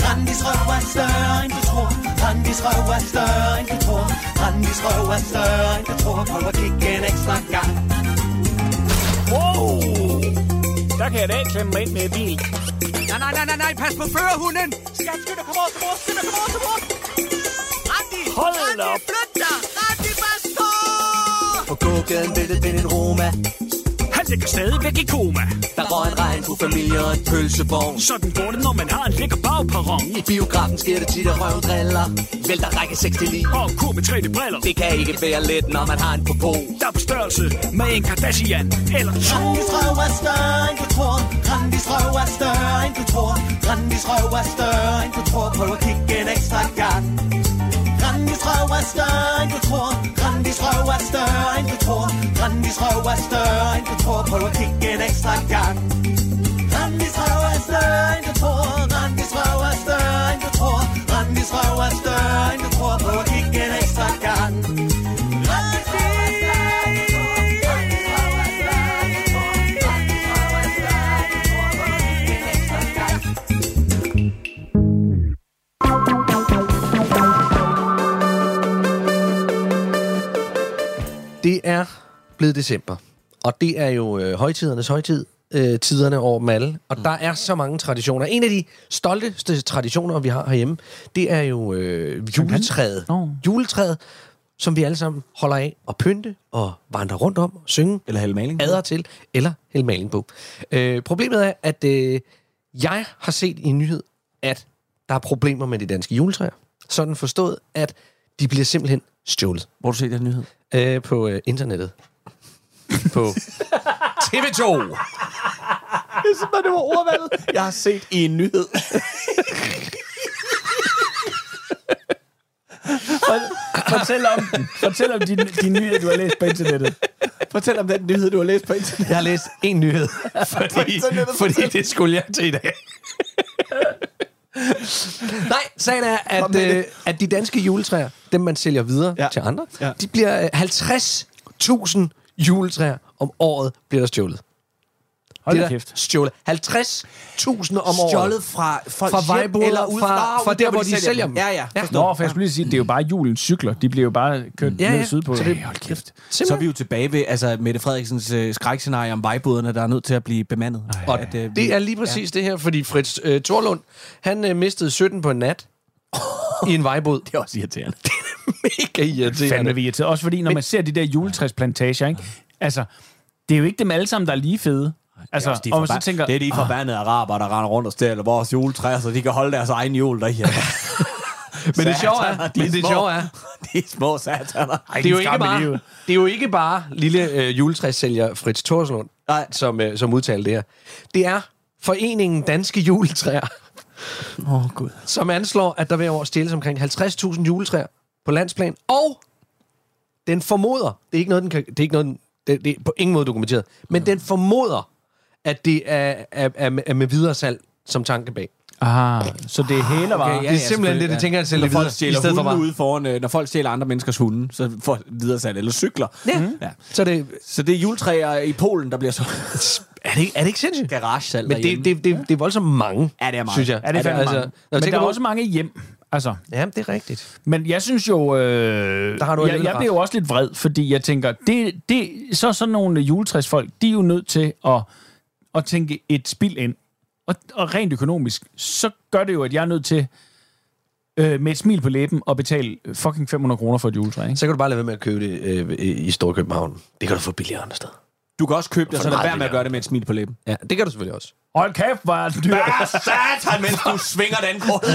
Randis røv er større end du tror. Randis røv er større end du tror. Randis røv er større end du tror. Prøv at kigge en ekstra gang. Wow! Der kan jeg da ikke klemme mig ind med i bil. Nej, nej, nej, nej, nej, pas på førerhunden! Skat, skynd dig, kom over til mor, skynd dig, kom over til mor Randi! Hold da op. Flyt dig! Randi, pas på! På gågaden væltede den en Roma ligger stadigvæk i koma. Der røg en regnbuefamilie og en pølsevogn Sådan går det, når man har en lækker bagperron. I biografen sker det tit, at røven driller Vælter række 6 til 9 Og kur med 3D-briller. Det kan ikke være let, når man har en popo Der er på størrelse med en Kardashian. Eller to. Randis røv er større end du tror Randis røv er større end du tror Randis røv er større end du tror Prøv at kigge en ekstra gang Randis røv er større end du tror Randis røv er større end du tror Randis røv er større end du tror Prøv at kigge en ekstra gang december, og det er jo øh, højtidernes højtid, øh, tiderne over dem alle, og mm. der er så mange traditioner. En af de stolteste traditioner, vi har herhjemme, det er jo øh, juletræet. Nå. Juletræet, som vi alle sammen holder af at pynte og vandre rundt om, synge, Eller hælde maling på. adder til, eller hælde maling på. Øh, problemet er, at øh, jeg har set i en nyhed, at der er problemer med de danske juletræer. Sådan forstået, at de bliver simpelthen stjålet Hvor du set den nyhed? øh, på øh, internettet. På TV2. Det er simpelthen, det var ordvalget. Jeg har set i en nyhed. Fortæl om. Fortæl om de, de nyheder, du har læst på internettet. Fortæl om den nyhed, du har læst på internet. Jeg har læst en nyhed, fordi, internettet, fordi det skulle jeg til i dag. Nej, sagen er, at, øh, at de danske juletræer, dem man sælger videre Ja. til andre, Ja. de bliver øh, 50.000 juletræer om året bliver der stjålet. Hold det da er kæft. stjålet. 50.000 om året. Stjålet fra Fra hjem, vejboder, eller ud fra- fra, fra der, hvor de sælger dem. Ja, ja. Ja. forstår. Nå, for jeg skulle lige sige, det er jo bare julens cykler. De bliver jo bare kørt Ja, ja, ned sydpå. Så det- Hey, hold kæft. Så er vi jo tilbage ved altså, Mette Frederiksens øh, skrækscenarie om vejboderne, der er nødt til at blive bemandet. Og at, øh, det er lige præcis ja. det her, fordi Fritz øh, Thorlund, han øh, mistede 17 på en nat i en vejbod. Det er også irriterende. Mega irriterende. Fandme vi irriteret. Også fordi, når man ser de der juletræsplantager, ikke? Altså, det er jo ikke dem alle sammen, der er lige fede. Altså, de og man så forba- tænker, det er de forbandede araber, der render rundt og stjæler vores juletræer, så de kan holde deres egen jul derhjemme. Men det sjove er, de men det sjove er, De små sataner. det er jo ikke bare, livet. det er jo ikke bare lille øh, juletræssælger Fritz Thorslund, Nej. som, øh, som udtalte det her. Det er Foreningen Danske Juletræer, Åh, oh, Gud. som anslår, at der hver år stjæles omkring 50.000 juletræer på landsplan. Og den formoder, det er ikke noget, den kan, det er ikke noget, den, det, det er på ingen måde dokumenteret, men den formoder, at det er, er, er, med, er med videre salg som tanke bag. ah, så det er hælervarer. Okay, det er simpelthen det, det tænker jeg selv Når folk stjæler i stedet for ude foran, øh, når folk stjæler andre menneskers hunde, så får videre salg eller cykler. Ja. ja. Så det, Så det er juletræer i Polen, der bliver så er, det, ikke- er det ikke sindssygt? garagesalg Men det, det, det, det er voldsomt mange, Ja, det er meget. synes jeg. Ja, det er fandme altså, mange. når Men der er også mange hjem. Altså, Ja, det er rigtigt. men jeg synes jo... Øh, Der har du jeg, jeg bliver jo også lidt vred, fordi jeg tænker, det, det, så sådan nogle juletræsfolk, de er jo nødt til at, at tænke et spil ind. Og, og rent økonomisk, så gør det jo, at jeg er nødt til øh, med et smil på læben at betale fucking 500 kroner for et juletræ. Ikke? Så kan du bare lade være med at købe det øh, i Storkøbenhavn. Det kan du få billigere andre steder. Du kan også købe det, så lad være med at gøre det med et smil på læben. Ja, det kan du selvfølgelig også. Hold kæft, hvor er det dyrt. Satan, mens du svinger den kort.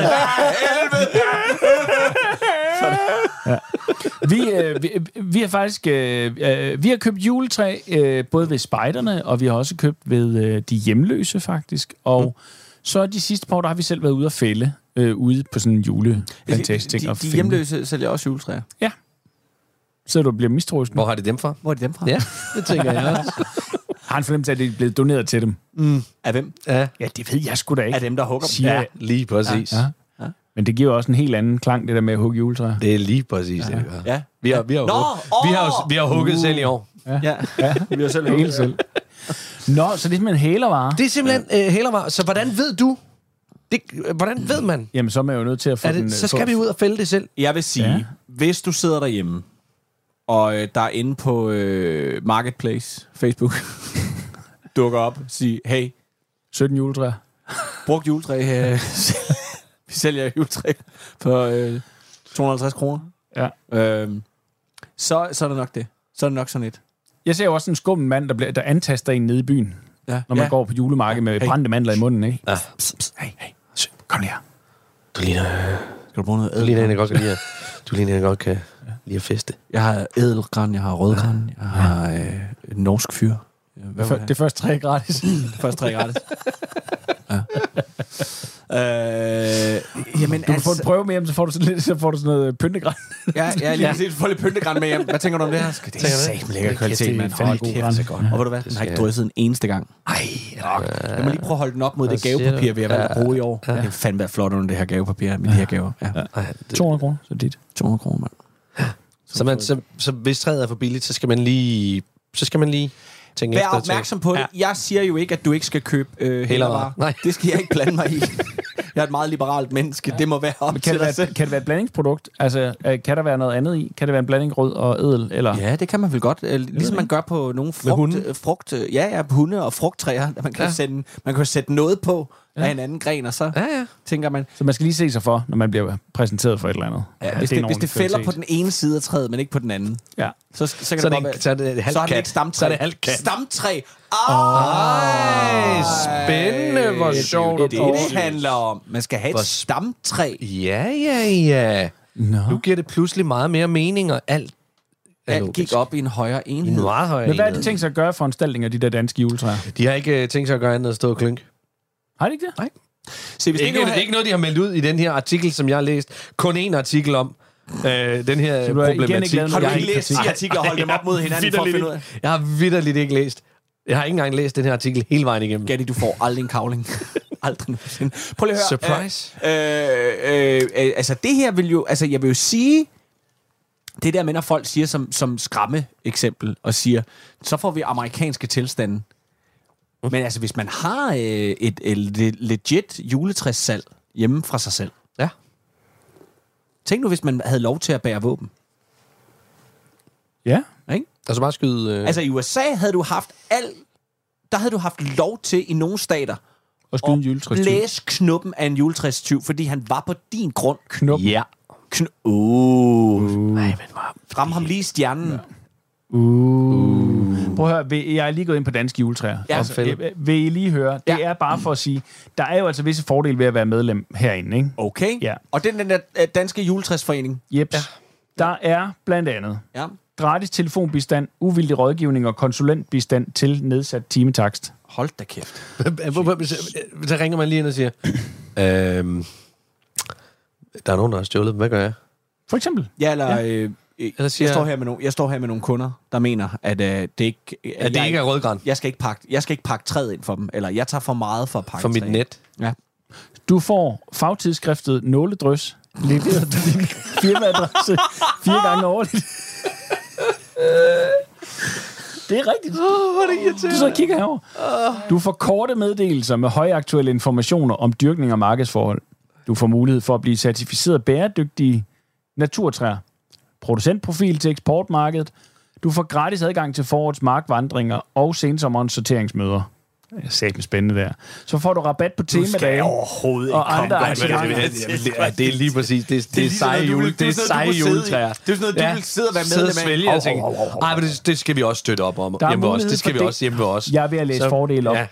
Vi, øh, vi, vi har faktisk øh, øh, vi har købt juletræ øh, både ved spejderne, og vi har også købt ved øh, de hjemløse faktisk. Og mm. så de sidste par år, der har vi selv været ude at fælde øh, ude på sådan en juleplantage ting. De, og de finde. hjemløse sælger også juletræer. Så du bliver mistroisk nu. Hvor har de dem fra? Hvor er de dem fra? Ja, det tænker jeg også. Har en fornemmelse af, at det er blevet doneret til dem. Af hvem? Ja, Ja, det ved jeg sgu da ikke. Af dem, der hugger dem? Ja lige præcis. Ja. Ja. Men det giver også en helt anden klang, det der med at hugge juletræer. Det er lige præcis det, vi gør. Ja. Vi har, vi har, Nå, vi har, vi har hugget selv i år. Ja. ja. Vi har selv Helt selv. Nå, så det er simpelthen hælervarer. Det er simpelthen øh, hælervar. Så hvordan ved du? Det, øh, hvordan ved man? Jamen, så er man jo nødt til at få Er den... det, så øh, skal få- vi ud og fælde det selv. Jeg vil sige, Ja. ja. hvis du sidder derhjemme, og øh, der er inde på øh, Marketplace, Facebook, dukker op og siger, hey, 17 juletræer. brugt juletræ, øh, vi sælger juletræ for øh, 250 kroner. Ja. Øhm, så, så er det nok det. Så er det nok sådan et. Jeg ser jo også en skummel mand, der, bliver, der antaster en nede i byen, Ja. når man ja. går på julemarkedet med Hey. brændte mandler i munden, ikke? Ja. Psst, psst, hey, hey, Sø, kom lige her. Du ligner, Skal du bruge noget du ligner en, der godt kan lide du ligner en, der godt kan lide at feste. Jeg har ædelgran, jeg har rødgran, jeg har øh, norsk fyr. Hvad Det, det første tre er gratis. Først tre gratis. ja. Øh, jamen, Du kan få en prøve med hjem, så får du sådan, lidt, så får du sådan noget pyntegræn. Ja, ja lige præcis. Få lidt pyntegræn med hjem. Hvad tænker du om det her? Skal det er du det? satme lækker Det er kvalitet, mand. Hold kæft, det er godt. Og ved du hvad? Den har ikke drysset en eneste gang. Ej, Jeg må lige prøve at holde den op mod det gavepapir, du? vi har valgt at bruge i år. Det er fandme flot under det her gavepapir med de her gaver. Ja. Ej, det, 200 kroner, så dit. 200 kroner, mand. Så, man, så, så hvis træet er for billigt, så skal man lige, så skal man lige tænke Vær efter. opmærksom på det. Jeg siger jo ikke, at du ikke skal købe øh, hælervarer. Nej. Det skal jeg ikke blande mig i. Jeg er et meget liberalt menneske. Det må være op Men kan, til det dig være, selv. kan det være et blandingsprodukt? Altså, øh, kan der være noget andet i? Kan det være en blanding rød og edel? Eller? Ja, det kan man vel godt. Øh, Ligesom man gør på nogle frugt, hunde? frugt ja, ja, hunde og frugttræer. Man kan, Ja. ja. sætte, man kan sætte noget på ja. af en anden gren, og så Ja, ja. tænker man, Så man skal lige se sig for, når man bliver præsenteret for et eller andet. ja, hvis, det, en hvis det fælder kvalitet. på den ene side af træet, men ikke på den anden, Ja. så, så kan Så det er godt det, være... en- så er det halvt så er det ikke stamtræ. Så er det halvt kat. Stamtræ. Ah, Ej, spændende, hvor sjovt. Det er det, det handler om. Man skal have Hvor et stamtræ. Ja, ja, ja. Nå. Nu giver det pludselig meget mere mening, og alt Alt logisk. gik op i en højere i en enhed. meget højere Men hvad er enhed. det tænkt sig at gøre for foranstaltninger af de der danske juletræer? De har ikke uh, tænkt sig at gøre andet end at stå og klynke. Har de ikke det? Nej. Se, hvis Det er, ikke, det er ikke noget, de har meldt ud i den her artikel, som jeg har læst. Kun en artikel om øh, den her problematik. ikke Har du ikke læst 10 artikler og holdt dem op mod hinanden for at finde ud af? Jeg har vidderligt ikke læst. Jeg har ikke engang læst den her artikel hele vejen igennem. Gatti, du får aldrig en kavling. aldrig nogensinde. Prøv lige at høre. Surprise. Øh, øh, øh, altså, det her vil jo... Altså, jeg vil jo sige... Det der med, når folk siger som, som skræmme eksempel, og siger, så får vi amerikanske tilstande. Men altså, hvis man har øh, et, et le- legit juletræssalg hjemme fra sig selv. Ja. Tænk nu, hvis man havde lov til at bære våben. Ja. Ikke? Altså bare skyde... Øh... Altså, i USA havde du haft alt... Der havde du haft lov til i nogle stater Og skyde en at juletræstyv. blæse knuppen af en juletræstyv, fordi han var på din grund. Knop. Ja. Kn- uh. Nej, men hvor... Ram ham lige i stjernen. Uh. Prøv at høre, vil- jeg er lige gået ind på danske juletræer. Ja. altså, øh, vil I lige høre? Det Ja. er bare for at sige, der er jo altså visse fordele ved at være medlem herinde, ikke? Okay. Ja. Og den, den der øh, danske juletræsforening. Jeps. Ja. Der er blandt andet Ja. gratis telefonbistand, uvildig rådgivning og konsulentbistand til nedsat timetakst. Hold da kæft. Så ringer man lige ind og siger... øhm, der er nogen, der har stjålet dem. Hvad gør jeg? For eksempel. Ja, eller... Ja. Øh, Eller siger- jeg, står her med nogle, jeg står her med nogle kunder, der mener, at øh, det ikke... At det ikke er rødgran Jeg skal ikke pakke, jeg skal ikke pakke træet ind for dem, eller jeg tager for meget for at pakke for mit træet. net. Ja. Du får fagtidsskriftet Nåledrøs leveret til din firmaadresse fire gange årligt. Det er rigtigt. Oh, hvor er det irriterende. Du så kigger herover. Du får korte meddelelser med højaktuelle informationer om dyrkning og markedsforhold. Du får mulighed for at blive certificeret bæredygtige naturtræer. Producentprofil til eksportmarkedet. Du får gratis adgang til forårets markvandringer og sensommerens sorteringsmøder. Det er satme spændende der. Så får du rabat på temadage overhovedet og andre Ja, arrangementer. det er lige præcis. Det, det, det er seje jule, det er seje juletræer. Det er sådan noget, du vil sidde og være Sidde og svælge og tænke, ej, men det, det skal vi også støtte op om Der er hjemme ved os. mulighed Det skal for vi det. også hjemme ved os. Jeg er ved at læse fordele op. Ja.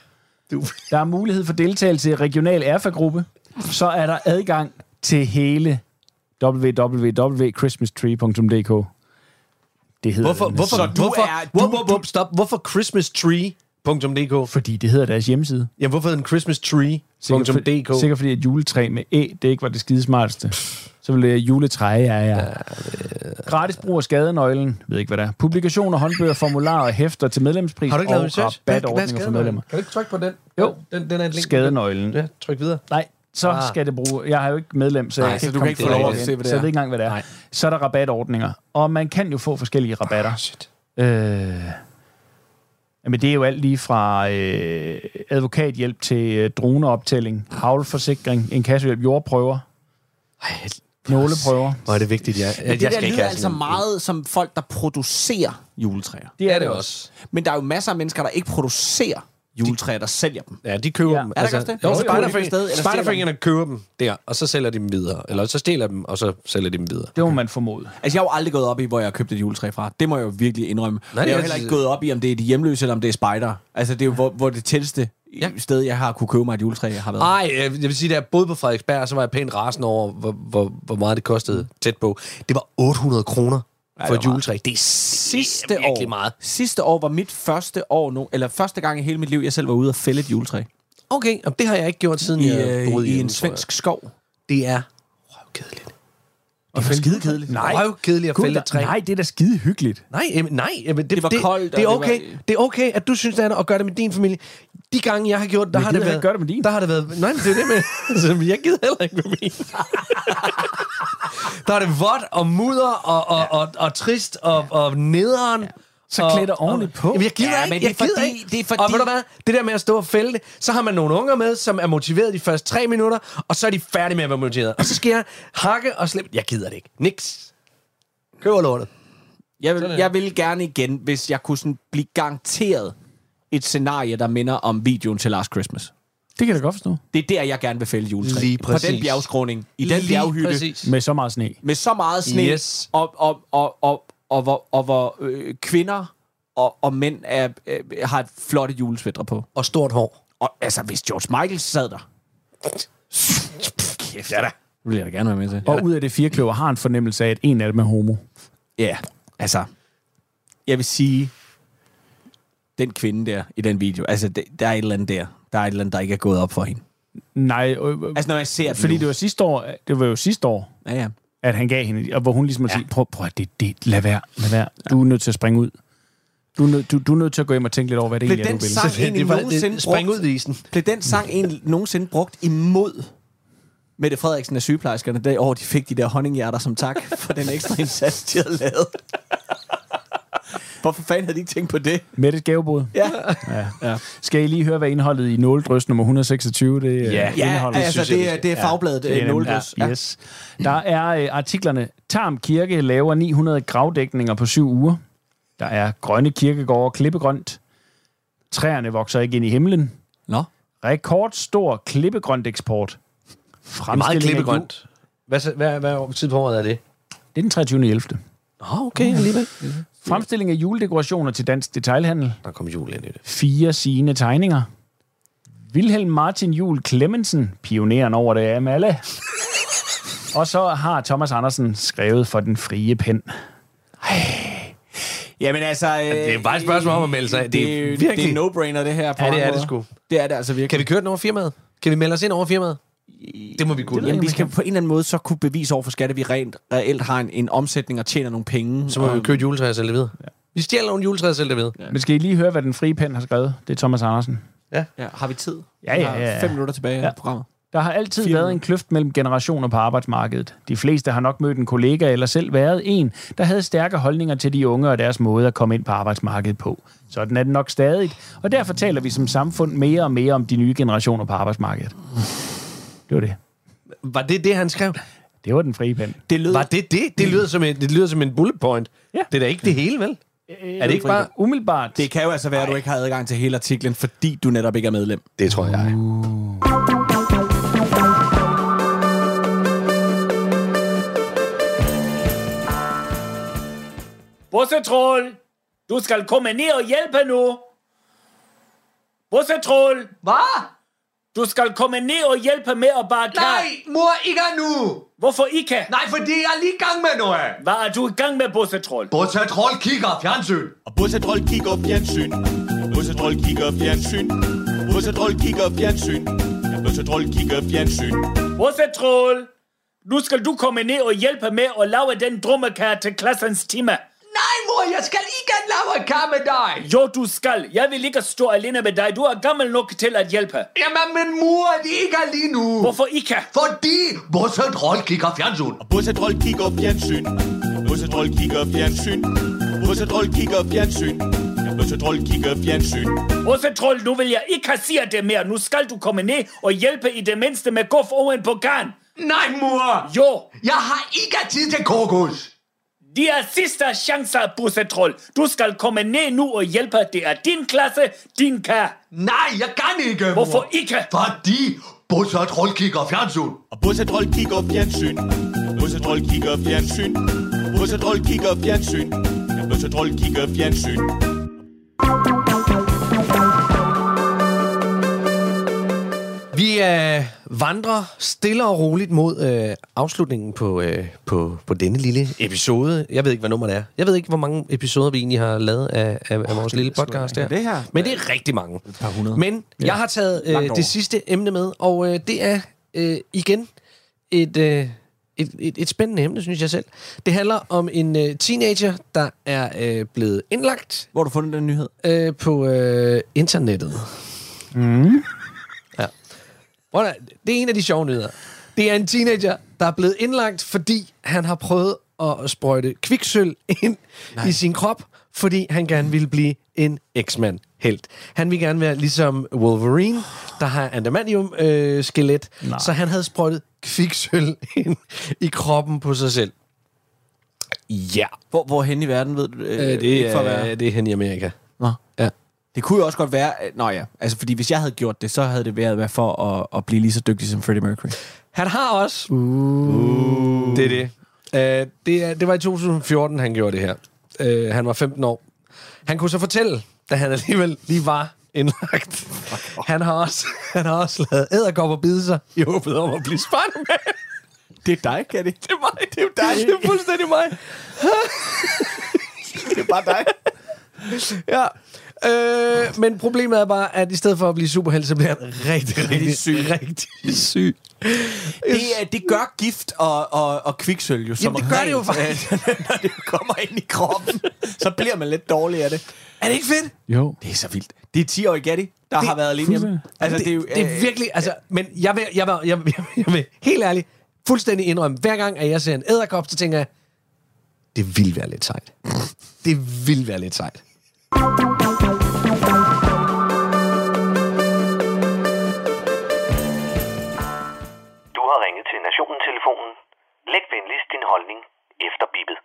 Du, Der er mulighed for deltagelse i regional erfa-gruppe. Så er der adgang til hele www.christmastree.dk. Det hedder hvorfor, den. hvorfor, Så du hvorfor, er- du- hvor, hvor, stop, hvorfor christmastree.dk? Fordi det hedder deres hjemmeside. Jamen, hvorfor en Sikkert, for, christmastree.dk? sikkert fordi et juletræ med E, det ikke var det skide smarteste. Så ville det juletræ, ja, ja. Gratis brug af skadenøglen. Jeg ved ikke, hvad det er. Publikationer, håndbøger, formularer og hæfter til medlemspris Har du ikke lavet og research? Rabatordninger for medlemmer. Kan du ikke trykke på den? Jo. Den, den er et link. Skadenøglen. Ja, tryk videre. Nej, så Ah. skal det bruge... Jeg har jo ikke medlem, så Nej, jeg så kan du kan ikke få lov til at det, se, hvad det så jeg er. ved ikke engang, hvad det er. Nej. Så er der rabatordninger, og man kan jo få forskellige rabatter. Ah, shit. Øh, men det er jo alt lige fra øh, advokathjælp til øh, droneoptælling, havlforsikring, en kassehjælp, jordprøver, Ej, nåleprøver. hvor er det vigtigt, ja. Men jeg det der skal ikke lyder altså meget som folk, der producerer juletræer. Det er det også. Men der er jo masser af mennesker, der ikke producerer juletræer, der sælger dem. Ja, de køber Ja. dem. Er der ikke også det? Jo, Jo, sted, Spejderforeningerne køber dem der, og så sælger de dem videre. Eller så stjæler dem, og så sælger de dem videre. Det må man formode. Altså, jeg har jo aldrig gået op i, hvor jeg har købt et juletræ fra. Det må jeg jo virkelig indrømme. Nej, jeg har jo heller ikke gået op i, om det er de hjemløse, eller om det er spejder. Altså, det er jo, hvor, hvor det tætteste ja. sted, jeg har kunne købe mig et juletræ, har været. Nej, jeg vil sige, da jeg boede på Frederiksberg, så var jeg pænt rasende over, hvor, hvor, hvor meget det kostede tæt på. Det var 800 kroner for det et juletræ. Det er sidste det er år, meget. Sidste år var mit første år nu, eller første gang i hele mit liv, jeg selv var ude og fælde et juletræ. Okay, og det har jeg ikke gjort siden I, jeg øh, boede i en tror jeg. svensk skov. Det er røvkedeligt. Det var skide kedeligt. Nej. Røvkedeligt at Gud, fælde et træ. nej, det er da skide hyggeligt. Nej, jamen, nej jamen, det, Det var det, koldt, og Det er, det okay, var- det er okay, at du synes, det er at gøre det med din familie. De gange, jeg har gjort det, der har det været... gøre det med din. Der har det været... Nej, men det er det med... altså, jeg gider heller ikke med min. der er det vådt og mudder og, og, og, og trist og, og nederen. Ja. Så klæd dig ordentligt på. Jamen, jeg gider Ja, ikke. men det er fordi- ikke. det er Og fordi- ved du hvad? Det der med at stå og fælde det, så har man nogle unger med, som er motiveret de første tre minutter, og så er de færdige med at være motiveret. Og så skal jeg hakke og slippe. Jeg gider det ikke. Niks. Køber lortet. Jeg vil, jeg vil gerne igen, hvis jeg kunne sådan blive garanteret et scenarie, der minder om videoen til Last Christmas. Det kan jeg da godt forstå. Det er der, jeg gerne vil fælde juletræ. Lige På den præcis. bjergskråning, i den Lige bjerghytte, præcis. Med så meget sne. med så meget sne, Yes. og, og, og, og, og, hvor, og hvor øh, kvinder og, og mænd er, øh, har et flotte julesvætter på. Og stort hår. Og altså, hvis George Michael sad der... Kæft, ja da. Det vil jeg da gerne være med til. Og ud af det fire kløver har en fornemmelse af, at en af dem er homo. Ja, altså... Jeg vil sige... Den kvinde der i den video, altså, det, der er et eller andet der. Der er et eller andet, der ikke er gået op for hende. Nej, øh, øh, Altså, når jeg ser fordi det var sidste år, det var jo sidste år, Ja, ja. At han gav hende, og hvor hun ligesom ja. sige, prøv, prøv, det, det, lad være, lad være. Du er nødt til at springe ud. Du er, nødt, du, du er nødt til at gå hjem og tænke lidt over, hvad det Blev egentlig er, du vil. sang Det, egentlig det, var, nogensinde det, spring brugt? ud i isen. Blev den sang egentlig nogensinde brugt imod Mette Frederiksen af sygeplejerskerne, det år, de fik de der honninghjerter som tak for den ekstra indsats, de havde lavet? Hvorfor fanden havde de ikke tænkt på det? Mettes gavebod. Ja. Ja. ja. Skal I lige høre, hvad indholdet i nåledrys nummer 126 det er? Ja. Ja, indholdet, altså, synes det, er, det er fagbladet Det ja, er Nåledrys. Ja, yes. Der er øh, artiklerne. Tarm Kirke laver 900 gravdækninger på syv uger. Der er grønne kirkegårde, klippegrønt. Træerne vokser ikke ind i himlen. Nå. Rekordstor klippegrønt eksport. Det er meget klippegrønt. Hvad, hvad, hvad, hvad tid på året er det? Det er den 23. 11. Åh, okay, alligevel. Fremstilling af juledekorationer til dansk detailhandel. Der kom jul ind i det. Fire sine tegninger. Wilhelm Martin Jul Clemmensen, pioneren over det af alle. Og så har Thomas Andersen skrevet for den frie pen. Jamen altså... Øh, Det er bare et spørgsmål om at melde sig. Det, det, er, virkelig... det er no-brainer, det her. På Ja, det er det sgu. Det er det altså virkelig. Kan vi køre den over firmaet? Kan vi melde os ind over firmaet? Det må vi kunne. Jamen, vi skal på en eller anden måde så kunne bevise over for skat, at vi rent reelt har en, en omsætning og tjener nogle penge. Så må og, vi købe et juletræ og sælge det videre. Vi stjæler nogle juletræer sælger det videre. Men skal I lige høre, hvad den frie pen har skrevet? Det er Thomas Andersen. Ja, har vi tid? Ja, ja, ja, ja. Fem minutter tilbage Ja. af programmet. Der har altid Fire været en kløft mellem generationer på arbejdsmarkedet. De fleste har nok mødt en kollega eller selv været en, der havde stærke holdninger til de unge og deres måde at komme ind på arbejdsmarkedet på. Sådan er det nok stadig, og derfor taler vi som samfund mere og mere om de nye generationer på arbejdsmarkedet. Det var det. Var det det, han skrev? Det var den frie pen. Det lød... Var det det? Det lyder som en, det lyder som en bullet point. Ja. Det er da ikke det hele, vel? Er det ikke bare... Umiddelbart. Det kan jo altså være, at du ikke har adgang til hele artiklen, fordi du netop ikke er medlem. Det tror jeg. Bussetroll, du skal komme ned og hjælpe nu. Bussetroll, Hvad? Du skal komme ned og hjælpe med at bare Nej, mor, ikke nu. Hvorfor ikke? Nej, fordi jeg er lige i gang med noget. Hvad er du i gang med, Bussetroll? Bortset trold kigger fjernsyn. Og Bussetroll kigger fjernsyn. Bussetroll kigger fjernsyn. Bussetroll kigger fjernsyn. Bussetroll kigger fjernsyn. Bussetroll, nu skal du komme ned og hjælpe med at lave den drummekage til klassens time. Nej, mor, jeg skal ikke lave kar med dig. Jo, du skal. Jeg vil ikke stå alene med dig. Du er gammel nok til at hjælpe. Jamen, men mor, det er ikke lige nu. Hvorfor ikke? Fordi Bortset trold kigger fjernsyn. Og Bussetroll kigger fjernsyn. Bussetroll kigger fjernsyn. Bussetroll kigger fjernsyn. Bussetroll kigger fjernsyn. Bussetroll, nu vil jeg ikke sige det mere. Nu skal du komme ned og hjælpe i det mindste med guf oven på garn. Nej, mor. Jo, Jeg har ikke tid til kokos. De er sidste chancer, Bussetroll. Du skal komme ned nu og hjælpe. Det er din klasse, din kær. Nej, jeg kan ikke, mor. Hvorfor ikke? Fordi Bortset trold kigger fjernsyn. Og Bussetroll kigger fjernsyn. Bussetroll kigger fjernsyn. Bussetroll kigger fjernsyn. Bussetroll kigger fjernsyn. Vi øh, vandrer stille og roligt mod øh, afslutningen på, øh, på, på denne lille episode. Jeg ved ikke, hvad nummer det er. Jeg ved ikke, hvor mange episoder vi egentlig har lavet af, af, af vores lille podcast her. det her. Men det er rigtig mange. Et par hundrede. Men jeg har taget øh, det sidste emne med, og øh, det er øh, igen et, øh, et, et, et spændende emne, synes jeg selv. Det handler om en øh, teenager, der er øh, blevet indlagt Hvor har du fundet den nyhed? øh, på øh, internettet. Mm. Prøv at- Det er en af de sjove nyheder. Det er en teenager, der er blevet indlagt, fordi han har prøvet at sprøjte kviksøl ind Nej. i sin krop, fordi han gerne ville blive en X-Man helt. Han ville gerne være ligesom Wolverine, der har adamantium-skelet, øh, så han havde sprøjtet kviksøl ind i kroppen på sig selv. Ja, Hvor, hvor hen i verden, ved du? Øh, øh, det, ikke for at er, være- det er hen i Amerika. Nå. Ja. Det kunne jo også godt være... Nå ja, altså fordi hvis jeg havde gjort det, så havde det været været for at, at blive lige så dygtig som Freddie Mercury. Han har også... Uh. Det er det. Uh, det, er, det var i 2014, han gjorde det her. Uh, han var 15 år. Han kunne så fortælle, da han alligevel lige var indlagt. Han har også, han har også lavet æderkopper bide sig i håbet om at blive Spider-Man. Det er dig, kan det? Det er mig. Det er jo dig. Det er fuldstændig mig. Det er bare dig. Ja. Øh, men problemet er bare, at i stedet for at blive superhelt, så bliver han rigtig, rigtig syg. Rigtig syg. Det, er- det gør gift og, og, og kviksøl jo som Jamen, det gør det jo rent, faktisk. øh, Når det kommer ind i kroppen, så bliver man lidt dårlig af det. Er det ikke fedt? Jo. Det er så vildt. Det er 10 år i Gatti, der Det- har været alene hjemme. Altså, det, det, er jo, det er virkelig, altså, men jeg vil, jeg, vil, jeg, vil, jeg, vil, jeg vil helt ærligt fuldstændig indrømme, hver gang, at jeg ser en æderkop, så tænker jeg, Det vil være lidt sejt. Det vil være lidt sejt. Telefonen. Læg venligst din holdning efter bippet.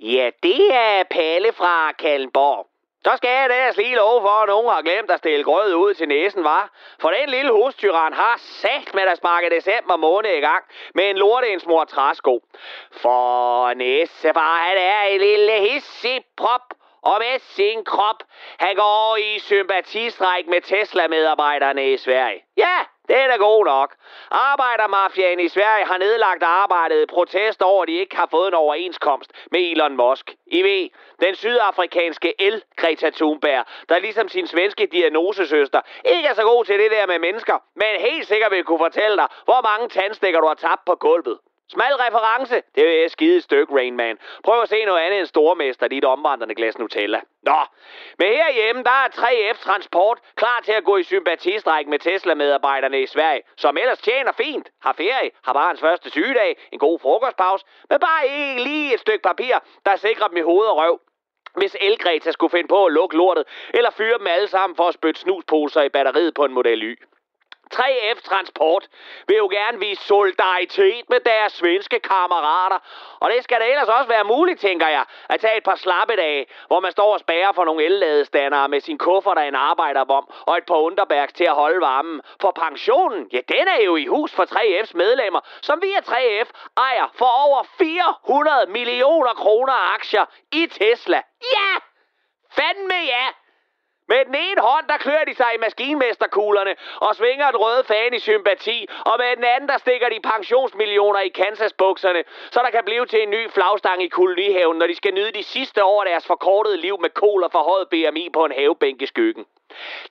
Ja, det er Palle fra Kalmborg. Så skal jeg da lige love for, at nogen har glemt at stille grød ud til næsen, var. For den lille hustyran har sagt med at sparke december måned i gang med en lorteindsmor træsko. For næsefar, han er en lille hissig prop og med sin krop. Han går i sympatistræk med Tesla-medarbejderne i Sverige. Ja, det er god nok. Arbejdermafiaen i Sverige har nedlagt arbejdet i protest over, at de ikke har fået en overenskomst med Elon Musk. I ved, den sydafrikanske el Greta Thunberg, der ligesom sin svenske diagnosesøster ikke er så god til det der med mennesker, men helt sikkert vil kunne fortælle dig, hvor mange tandstikker du har tabt på gulvet. Smal reference. Det er et skide stykke, Rain Man. Prøv at se noget andet end stormester, dit omvandrende glas Nutella. Nå, men herhjemme, der er 3F Transport klar til at gå i sympatistræk med Tesla-medarbejderne i Sverige, som ellers tjener fint, har ferie, har barns første sygedag, en god frokostpause, men bare ikke lige et stykke papir, der sikrer dem i hoved og røv. Hvis Elgreta skulle finde på at lukke lortet, eller fyre dem alle sammen for at spytte snusposer i batteriet på en Model Y. 3F Transport vil jo gerne vise solidaritet med deres svenske kammerater. Og det skal da ellers også være muligt, tænker jeg, at tage et par slappedage, hvor man står og spærer for nogle elladestandere med sin kuffert af en arbejderbom og et par underbærks til at holde varmen. For pensionen, ja, den er jo i hus for 3F's medlemmer, som via 3F ejer for over 400 millioner kroner aktier i Tesla. Ja! Fandme ja! Med den ene hånd, der klør de sig i maskinmesterkuglerne og svinger den røde fan i sympati, og med den anden, der stikker de pensionsmillioner i Kansas-bukserne, så der kan blive til en ny flagstang i kolonihaven, når de skal nyde de sidste år af deres forkortede liv med kol og forhøjet BMI på en havebænk i skyggen.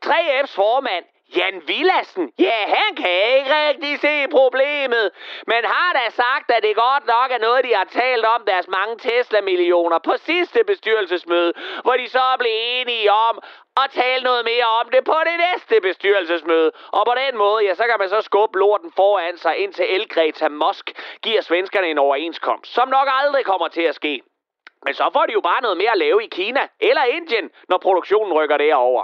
3F's formand, Jan Villassen, ja, han kan ikke rigtig se problemet, men har da sagt, at det godt nok er noget, de har talt om deres mange Tesla-millioner på sidste bestyrelsesmøde, hvor de så blev enige om at tale noget mere om det på det næste bestyrelsesmøde. Og på den måde, ja, så kan man så skubbe lorten foran sig, indtil Elgreta Musk giver svenskerne en overenskomst, som nok aldrig kommer til at ske. Men så får de jo bare noget mere at lave i Kina eller Indien, når produktionen rykker derover.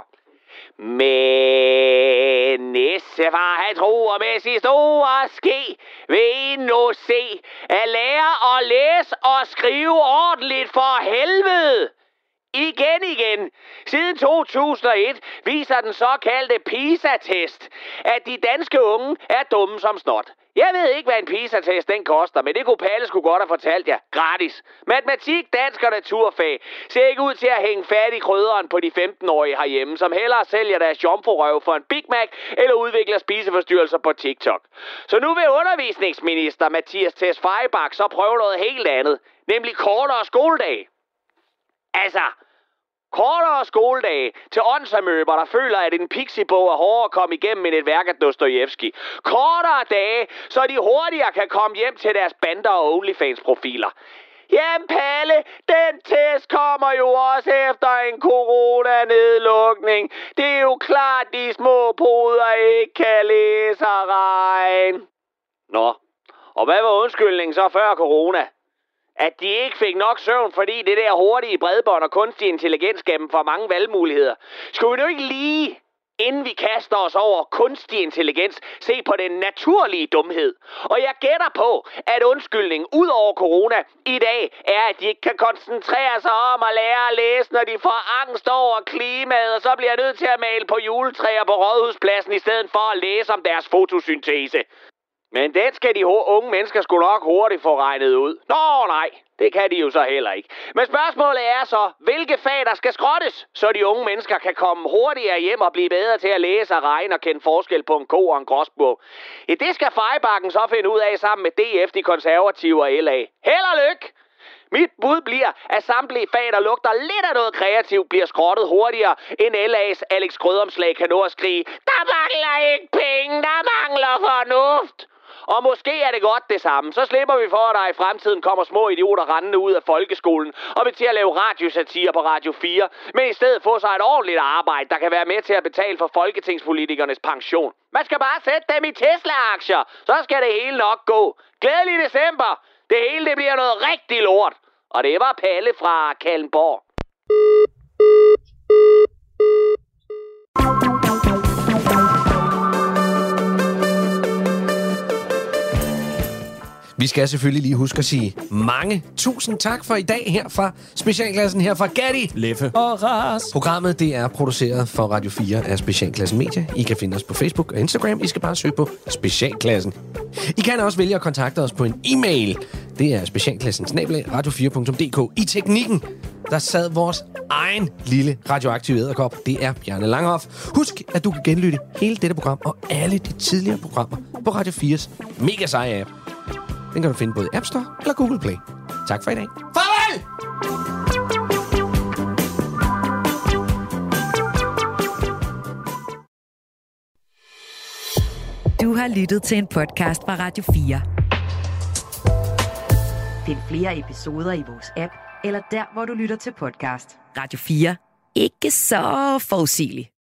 Men nissefar, han tror med sin store ske, vil I nu se at lære at læse og skrive ordentligt for helvede. Igen igen. Siden 2001 viser den såkaldte PISA-test, at de danske unge er dumme som snot. Jeg ved ikke, hvad en PISA-test den koster, men det kunne Palle skulle godt have fortalt jer. Gratis. Matematik, dansk og naturfag ser ikke ud til at hænge fat i krydderen på de 15-årige herhjemme, som hellere sælger deres jomfrurøv for en Big Mac eller udvikler spiseforstyrrelser på TikTok. Så nu vil undervisningsminister Mathias Tess Fejbak så prøve noget helt andet, nemlig kortere skoledag. Altså, kortere skoledage til åndsamøber, der føler, at en pixiebog er hårdere at komme igennem end et værk af Dostojevski. Kortere dage, så de hurtigere kan komme hjem til deres bander og OnlyFans-profiler. Jamen Palle, den test kommer jo også efter en coronanedlukning. Det er jo klart, de små poder ikke kan læse og regne. Nå, og hvad var undskyldningen så før corona? At de ikke fik nok søvn, fordi det der hurtige bredbånd og kunstig intelligens gav dem for mange valgmuligheder. Skulle vi nu ikke lige, inden vi kaster os over kunstig intelligens, se på den naturlige dumhed? Og jeg gætter på, at undskyldningen ud over corona i dag er, at de ikke kan koncentrere sig om at lære at læse, når de får angst over klimaet, og så bliver jeg nødt til at male på juletræer på Rådhuspladsen i stedet for at læse om deres fotosyntese. Men den skal de ho- unge mennesker skulle nok hurtigt få regnet ud. Nå nej, det kan de jo så heller ikke. Men spørgsmålet er så, hvilke fag der skal skrottes, så de unge mennesker kan komme hurtigere hjem og blive bedre til at læse og regne og kende forskel på en ko og en gråsbog. Ja, det skal Fejbakken så finde ud af sammen med DF, de konservative og LA. Held og lykke! Mit bud bliver, at samtlige fag, der lugter lidt af noget kreativt, bliver skrottet hurtigere, end LA's Alex Grødomslag kan nå at skrige, der mangler ikke penge, der mangler fornuft. Og måske er det godt det samme. Så slipper vi for, at der i fremtiden kommer små idioter rendende ud af folkeskolen og vil til at lave radiosatire på Radio 4, men i stedet få sig et ordentligt arbejde, der kan være med til at betale for folketingspolitikernes pension. Man skal bare sætte dem i Tesla-aktier, så skal det hele nok gå. Glædelig december! Det hele det bliver noget rigtig lort. Og det var Palle fra Kallenborg. Vi skal selvfølgelig lige huske at sige mange tusind tak for i dag her fra Specialklassen her fra Gatti. Leffe. Og ras. Programmet det er produceret for Radio 4 af Specialklassen Media. I kan finde os på Facebook og Instagram. I skal bare søge på Specialklassen. I kan også vælge at kontakte os på en e-mail. Det er specialklassen radio4.dk. I teknikken, der sad vores egen lille radioaktive æderkop. Det er Bjarne Langhoff. Husk, at du kan genlytte hele dette program og alle de tidligere programmer på Radio 4's mega seje app. Den kan du finde både i App Store eller Google Play. Tak for i dag. Farvel! Du har lyttet til en podcast fra Radio 4. Find flere episoder i vores app, eller der, hvor du lytter til podcast. Radio 4. Ikke så forudsigeligt.